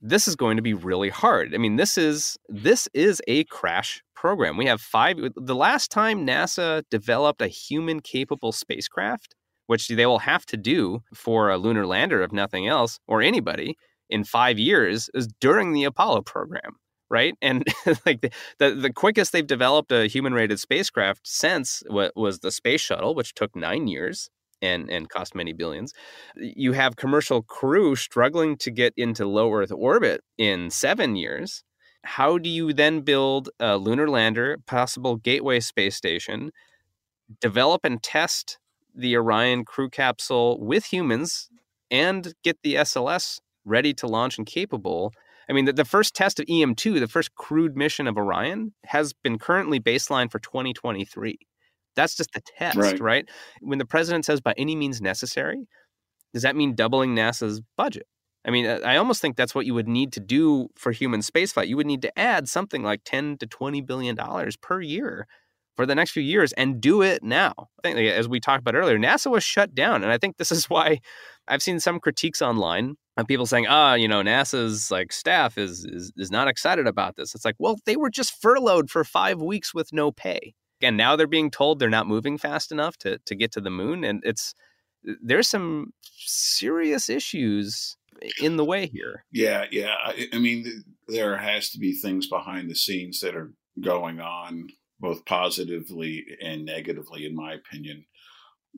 this is going to be really hard. I mean, this is this is a crash program. We have five the last time NASA developed a human capable spacecraft, which they will have to do for a lunar lander if nothing else or anybody in 5 years is during the Apollo program, right? And <laughs> like the, the, the quickest they've developed a human rated spacecraft since was the space shuttle, which took 9 years and and cost many billions. You have commercial crew struggling to get into low Earth orbit in seven years. How do you then build a lunar lander, possible gateway space station, develop and test the Orion crew capsule with humans, and get the SLS ready to launch and capable? I mean, the, the first test of EM2, the first crewed mission of Orion, has been currently baseline for 2023. That's just the test, right. right? When the president says by any means necessary, does that mean doubling NASA's budget? I mean, I almost think that's what you would need to do for human spaceflight. You would need to add something like 10 to 20 billion dollars per year for the next few years and do it now. I think, as we talked about earlier, NASA was shut down. And I think this is <laughs> why I've seen some critiques online of people saying, ah, you know, NASA's like staff is, is is not excited about this. It's like, well, they were just furloughed for five weeks with no pay. And now they're being told they're not moving fast enough to to get to the moon. And it's there's some serious issues in the way here. Yeah, yeah. I, I mean, there has to be things behind the scenes that are going on, both positively and negatively, in my opinion.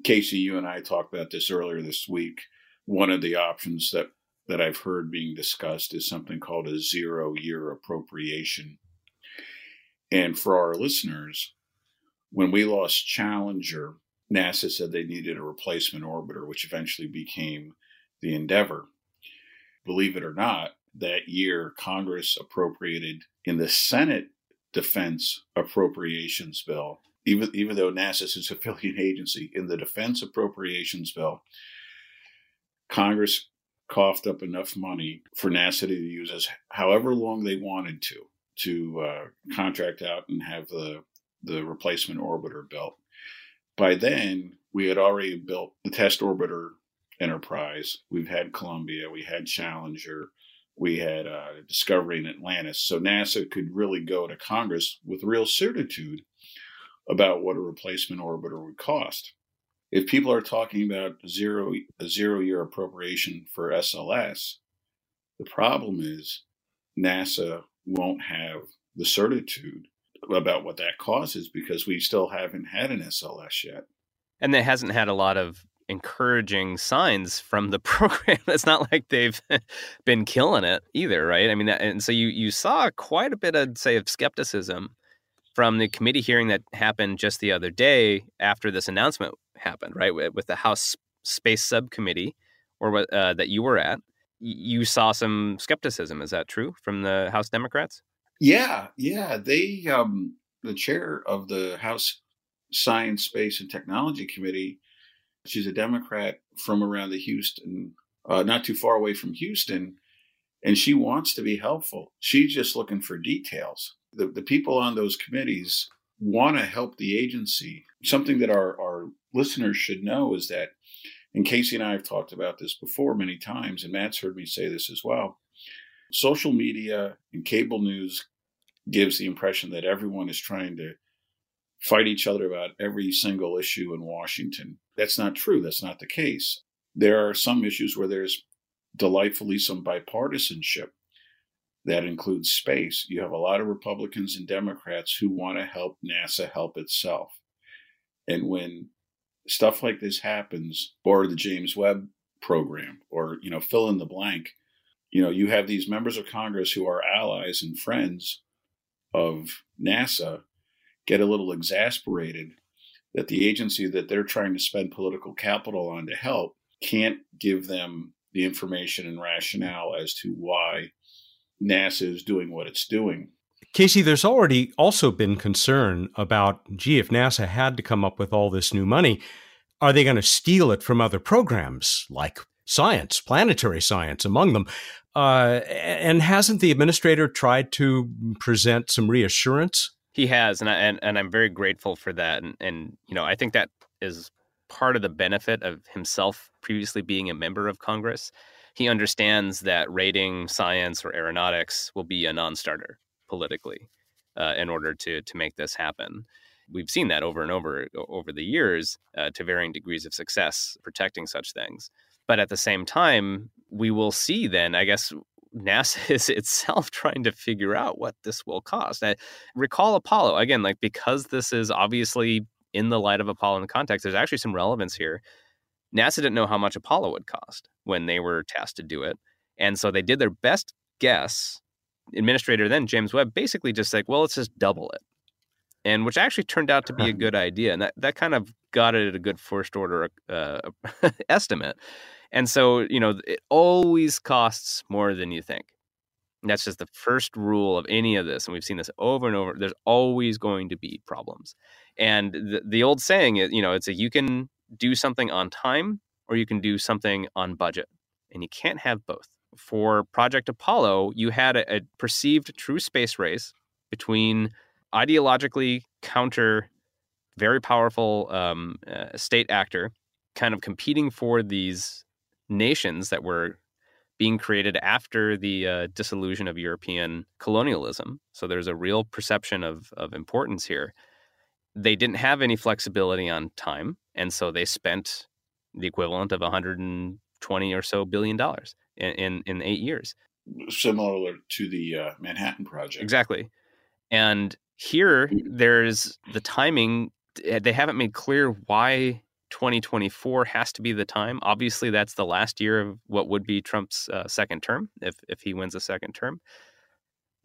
Casey, you and I talked about this earlier this week. One of the options that that I've heard being discussed is something called a zero year appropriation. And for our listeners, when we lost Challenger, NASA said they needed a replacement orbiter, which eventually became the Endeavour. Believe it or not, that year Congress appropriated in the Senate Defense Appropriations Bill, even, even though NASA is its <laughs> affiliate agency, in the Defense Appropriations Bill, Congress coughed up enough money for NASA to use as however long they wanted to to uh, contract out and have the the replacement orbiter built. By then, we had already built the test orbiter Enterprise. We've had Columbia. We had Challenger. We had uh, Discovery and Atlantis. So NASA could really go to Congress with real certitude about what a replacement orbiter would cost. If people are talking about zero a zero year appropriation for SLS, the problem is NASA won't have the certitude about what that causes because we still haven't had an SLS yet. And it hasn't had a lot of encouraging signs from the <laughs> program. it's not like they've <laughs> been killing it either, right? I mean, and so you you saw quite a bit of say of skepticism from the committee hearing that happened just the other day after this announcement happened, right? With, with the House Space Subcommittee, or what uh, that you were at, you saw some skepticism. Is that true from the House Democrats? Yeah, yeah. They, um, the chair of the House Science, Space, and Technology Committee, she's a Democrat from around the Houston, uh, not too far away from Houston, and she wants to be helpful. She's just looking for details. The, the people on those committees want to help the agency. Something that our, our listeners should know is that, and Casey and I have talked about this before many times, and Matt's heard me say this as well Social media and cable news gives the impression that everyone is trying to fight each other about every single issue in Washington. That's not true. That's not the case. There are some issues where there's delightfully some bipartisanship that includes space. You have a lot of Republicans and Democrats who want to help NASA help itself. And when stuff like this happens, or the James Webb program, or, you know, fill in the blank, you know, you have these members of Congress who are allies and friends of NASA get a little exasperated that the agency that they're trying to spend political capital on to help can't give them the information and rationale as to why NASA is doing what it's doing. Casey, there's already also been concern about gee, if NASA had to come up with all this new money, are they going to steal it from other programs like science, planetary science among them. Uh, and hasn't the administrator tried to present some reassurance? He has, and I, and, and I'm very grateful for that. And, and you know, I think that is part of the benefit of himself previously being a member of Congress. He understands that rating science or aeronautics will be a non-starter politically uh, in order to to make this happen. We've seen that over and over over the years uh, to varying degrees of success protecting such things. But at the same time, we will see then, I guess, NASA is <laughs> itself trying to figure out what this will cost. I recall Apollo again, like because this is obviously in the light of Apollo in the context, there's actually some relevance here. NASA didn't know how much Apollo would cost when they were tasked to do it. And so they did their best guess. Administrator then, James Webb, basically just like, well, let's just double it. And which actually turned out to be a <laughs> good idea. And that, that kind of got it at a good first order uh, <laughs> estimate. And so, you know, it always costs more than you think. And that's just the first rule of any of this. And we've seen this over and over. There's always going to be problems. And the, the old saying is, you know, it's a you can do something on time or you can do something on budget. And you can't have both. For Project Apollo, you had a, a perceived true space race between ideologically counter very powerful um, uh, state actor, kind of competing for these nations that were being created after the uh, dissolution of European colonialism. So there's a real perception of, of importance here. They didn't have any flexibility on time, and so they spent the equivalent of 120 or so billion dollars in, in, in eight years. Similar to the uh, Manhattan Project. Exactly. And here, there's the timing. Eh, they haven't made clear why 2024 has to be the time. Obviously, that's the last year of what would be Trump's uh, second term if if he wins a second term.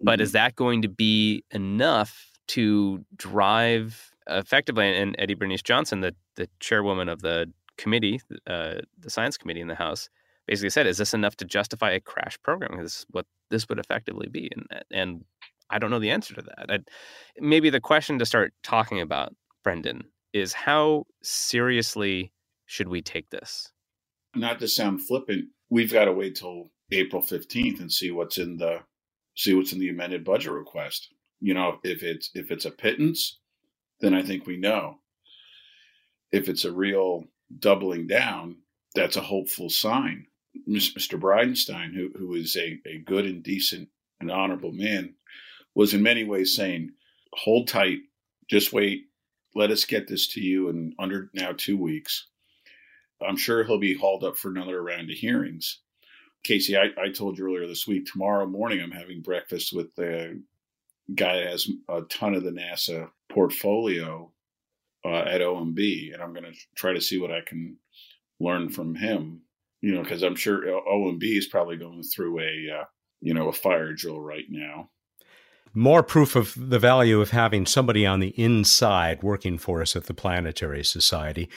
But mm-hmm. is that going to be enough to drive effectively? And Eddie Bernice Johnson, the the chairwoman of the committee, uh, the science committee in the House, basically said, "Is this enough to justify a crash program?" This is what this would effectively be, and and I don't know the answer to that. I'd, maybe the question to start talking about, Brendan, is how seriously should we take this? Not to sound flippant, we've got to wait till April 15th and see what's in the see what's in the amended budget request. You know, if it's if it's a pittance, then I think we know. If it's a real doubling down, that's a hopeful sign. Mr. Bridenstine, who who is a, a good and decent and honorable man, was in many ways saying, "Hold tight, just wait let us get this to you in under now two weeks. I'm sure he'll be hauled up for another round of hearings. Casey, I, I told you earlier this week, tomorrow morning I'm having breakfast with the guy that has a ton of the NASA portfolio uh, at OMB, and I'm going to try to see what I can learn from him. You know, because I'm sure OMB is probably going through a uh, you know a fire drill right now more proof of the value of having somebody on the inside working for us at the Planetary Society.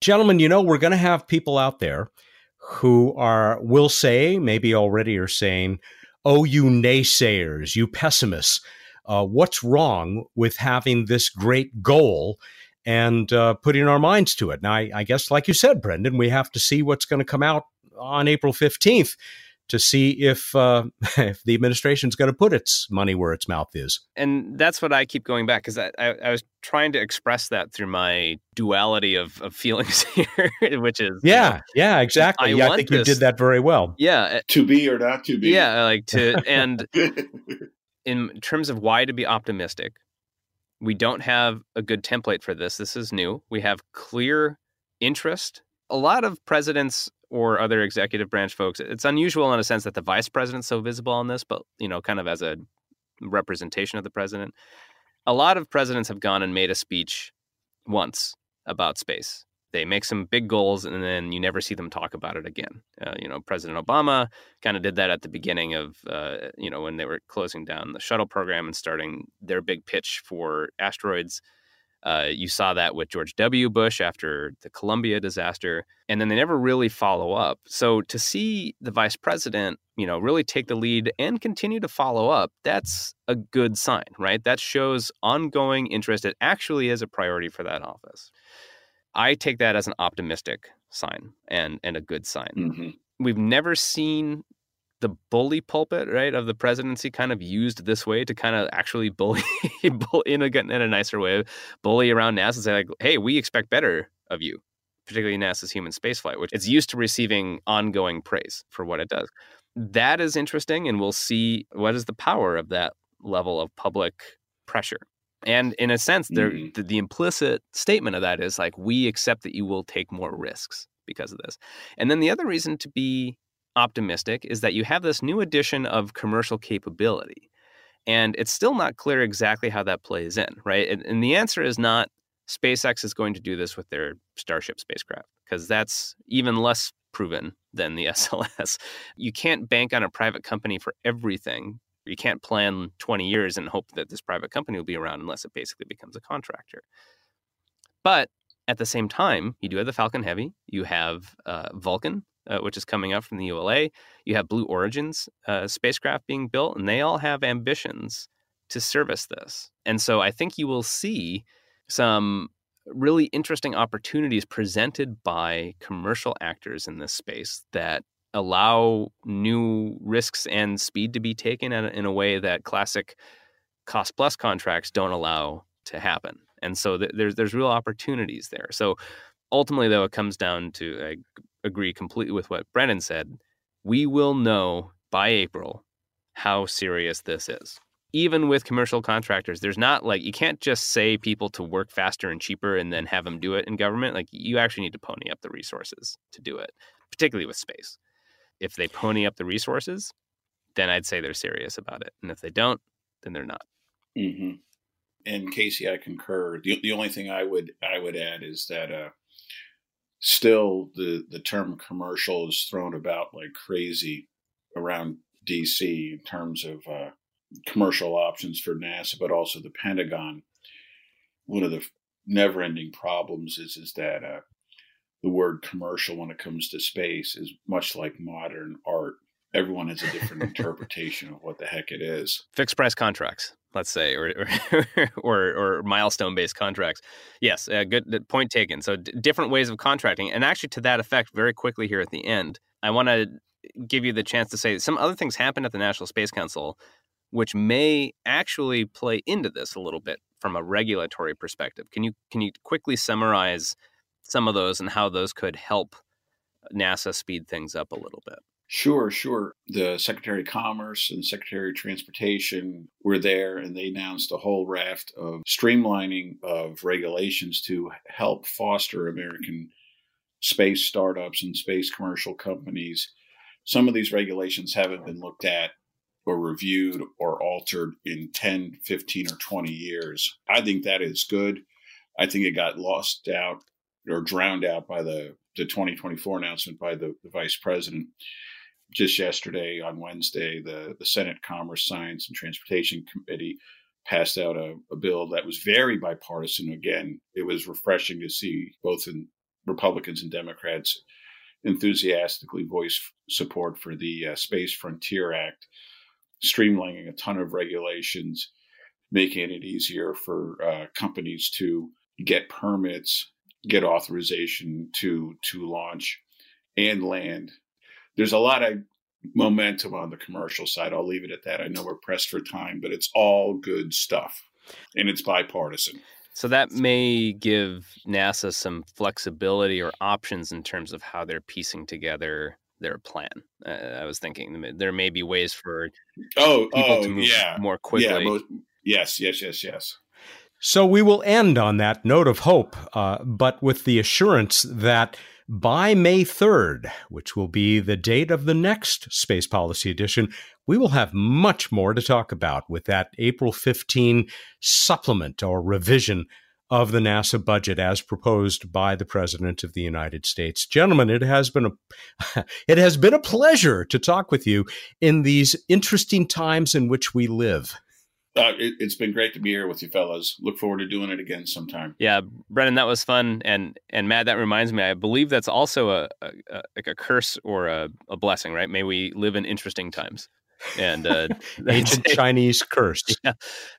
Gentlemen, you know, we're going to have people out there who are, will say, maybe already are saying, oh, you naysayers, you pessimists, uh, what's wrong with having this great goal and uh, putting our minds to it? Now, I, I guess, like you said, Brendan, we have to see what's going to come out on April 15th to see if uh, <laughs> if the administration is going to put its money where its mouth is. And that's what I keep going back because I, I, I, was trying to express that through my duality of, of feelings <laughs> here, which is yeah, you know, yeah, exactly. I, yeah, I think this, you did that very well. Yeah, uh, to be or not to be. Yeah, like to <laughs> and in terms of why to be optimistic, we don't have a good template for this. This is new. We have clear interest. A lot of presidents or other executive branch folks. It's unusual in a sense that the vice president's so visible on this, but you know, kind of as a representation of the president. A lot of presidents have gone and made a speech once about space. They make some big goals and then you never see them talk about it again. Uh, you know, President Obama kind of did that at the beginning of, uh, you know, when they were closing down the shuttle program and starting their big pitch for asteroids uh, you saw that with George W. Bush after the Columbia disaster, and then they never really follow up. So to see the vice president, you know, really take the lead and continue to follow up, that's a good sign, right? That shows ongoing interest. It actually is a priority for that office. I take that as an optimistic sign and and a good sign. Mm-hmm. We've never seen the bully pulpit, right, of the presidency kind of used this way to kind of actually bully, <laughs> in a in a nicer way, bully around NASA and say like, "Hey, we expect better of you," particularly NASA's human spaceflight, which it's used to receiving ongoing praise for what it does. That is interesting, and we'll see what is the power of that level of public pressure. And in a sense, mm-hmm. the, the implicit statement of that is like, we accept that you will take more risks because of this. And then the other reason to be optimistic is that you have this new addition of commercial capability. And it's still not clear exactly how that plays in, right? And, and the answer is not SpaceX is going to do this with their Starship spacecraft, because that's even less proven than the <laughs> SLS. You can't bank on a private company for everything. You can't plan 20 years and hope that this private company will be around unless it basically becomes a contractor. But at the same time, you do have the Falcon Heavy, you have uh, Vulcan, uh, which is coming up from the ULA. You have Blue Origin's uh, spacecraft being built, and they all have ambitions to service this. And so I think you will see some really interesting opportunities presented by commercial actors in this space that allow new risks and speed to be taken in a, way that classic cost plus contracts don't allow to happen. And so th- there's there's real opportunities there. So ultimately, though, it comes down to I agree completely with what Brendan said. We will know by April how serious this is. Even with commercial contractors, there's not like you can't just say people to work faster and cheaper and then have them do it in government. Like you actually need to pony up the resources to do it, particularly with space. If they pony up the resources, then I'd say they're serious about it. And if they don't, then they're not. Mm-hmm. And Casey, I concur. The, the only thing I would I would add is that uh, still the the term commercial is thrown about like crazy around DC in terms of uh, commercial options for NASA, but also the Pentagon. One of the never-ending problems is is that uh, the word commercial, when it comes to space, is much like modern art. Everyone has a different <laughs> interpretation of what the heck it is. Fixed price contracts, let's say, or <laughs> or or, or milestone based contracts. Yes, uh, good point taken. So d- different ways of contracting, and actually to that effect, very quickly here at the end, I want to give you the chance to say some other things happened at the National Space Council which may actually play into this a little bit from a regulatory perspective. Can you can you quickly summarize some of those and how those could help NASA speed things up a little bit? Sure, sure. The Secretary of Commerce and Secretary of Transportation were there and they announced a whole raft of streamlining of regulations to help foster American space startups and space commercial companies. Some of these regulations haven't been looked at or reviewed or altered in 10, 15, or 20 years. I think that is good. I think it got lost out or drowned out by the, the 2024 announcement by the, the vice president. Just yesterday on Wednesday, the, the Senate Commerce, Science, and Transportation Committee passed out a, a bill that was very bipartisan. Again, it was refreshing to see both in Republicans and Democrats enthusiastically voice support for the uh, Space Frontier Act streamlining a ton of regulations, making it easier for uh, companies to get permits, get authorization to to launch and land. There's a lot of momentum on the commercial side. I'll leave it at that. I know we're pressed for time, but it's all good stuff and it's bipartisan. So that may give NASA some flexibility or options in terms of how they're piecing together their plan. Uh, I was thinking there may be ways for oh, people oh, to move yeah. more quickly. Yeah, most, yes, yes, yes, yes. So we will end on that note of hope, uh, but with the assurance that by May 3rd, which will be the date of the next Space Policy Edition, we will have much more to talk about with that April 15 supplement or revision of the NASA budget as proposed by the President of the United States. Gentlemen, it has been a <laughs> it has been a pleasure to talk with you in these interesting times in which we live. Uh, it, has been great to be here with you fellas. Look forward to doing it again sometime. Yeah, Brendan, that was fun, and and Matt, that reminds me. I believe that's also a, a, a like a curse or a, a blessing, right? May we live in interesting times and uh, <laughs> <laughs> ancient Chinese curse. <laughs> Yeah,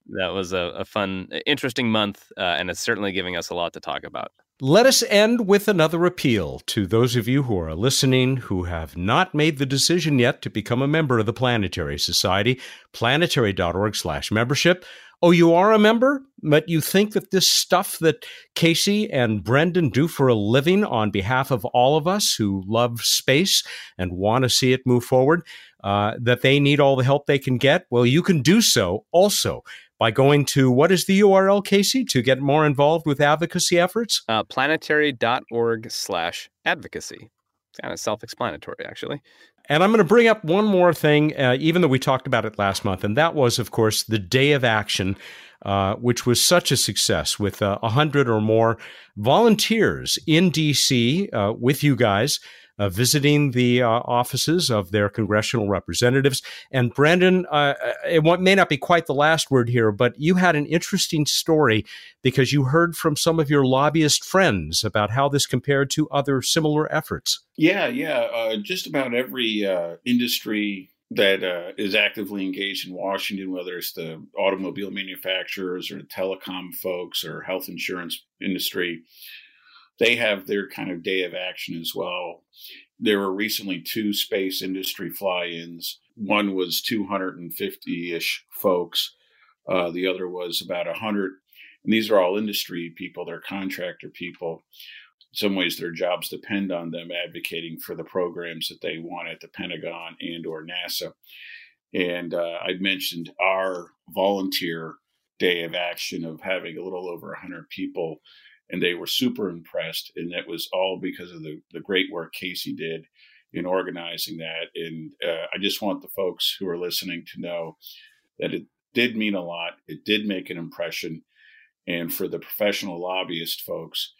that was a, a fun, interesting month, uh, and it's certainly giving us a lot to talk about. Let us end with another appeal to those of you who are listening who have not made the decision yet to become a member of the Planetary Society. Planetary.org/membership. Oh, you are a member, but you think that this stuff that Casey and Brendan do for a living on behalf of all of us who love space and want to see it move forward, uh, that they need all the help they can get? Well, you can do so also by going to what is the URL, Casey, to get more involved with advocacy efforts? Uh, planetary.org slash advocacy. It's kind of self explanatory, actually. And I'm going to bring up one more thing, uh, even though we talked about it last month, and that was, of course, the Day of Action, uh, which was such a success with uh, a uh, hundred or more volunteers in D.C. Uh, with you guys uh, visiting the uh, offices of their congressional representatives. And Brandon, uh, uh, it may not be quite the last word here, but you had an interesting story because you heard from some of your lobbyist friends about how this compared to other similar efforts. Yeah, yeah. Uh, just about every uh, industry that uh, is actively engaged in Washington, whether it's the automobile manufacturers or the telecom folks or health insurance industry, they have their kind of day of action as well. There were recently two space industry fly ins. One was 250 ish folks, uh, the other was about 100. And these are all industry people, they're contractor people. In some ways, their jobs depend on them advocating for the programs that they want at the Pentagon and or NASA. And uh, I mentioned our volunteer day of action of having a little over 100 people, and they were super impressed. And that was all because of the, the great work Casey did in organizing that. And uh, I just want the folks who are listening to know that it did mean a lot. It did make an impression. And for the professional lobbyist folks,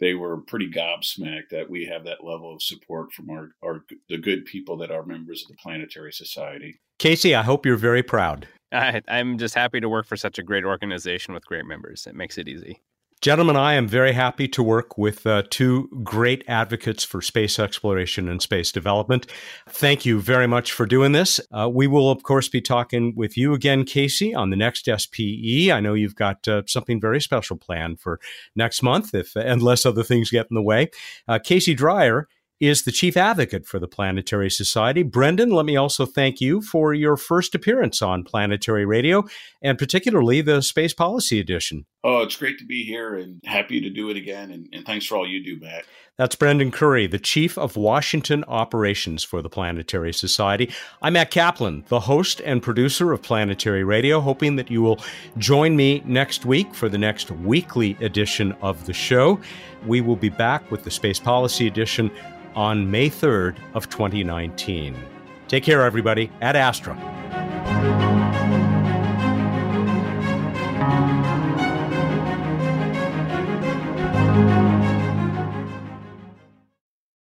they were pretty gobsmacked that we have that level of support from our, our the good people that are members of the Planetary Society. Casey, I hope you're very proud. I, I'm just happy to work for such a great organization with great members. It makes it easy. Gentlemen, I am very happy to work with uh, two great advocates for space exploration and space development. Thank you very much for doing this. Uh, we will, of course, be talking with you again, Casey, on the next SPE. I know you've got uh, something very special planned for next month, if unless other things get in the way. Uh, Casey Dreier is the chief advocate for the Planetary Society. Brendan, let me also thank you for your first appearance on Planetary Radio and particularly the Space Policy Edition. Oh, it's great to be here and happy to do it again. And, and thanks for all you do, Matt. That's Brendan Curry, the Chief of Washington Operations for the Planetary Society. I'm Matt Kaplan, the host and producer of Planetary Radio, hoping that you will join me next week for the next weekly edition of the show. We will be back with the Space Policy Edition on May 3rd of 2019. Take care, everybody. ad astra.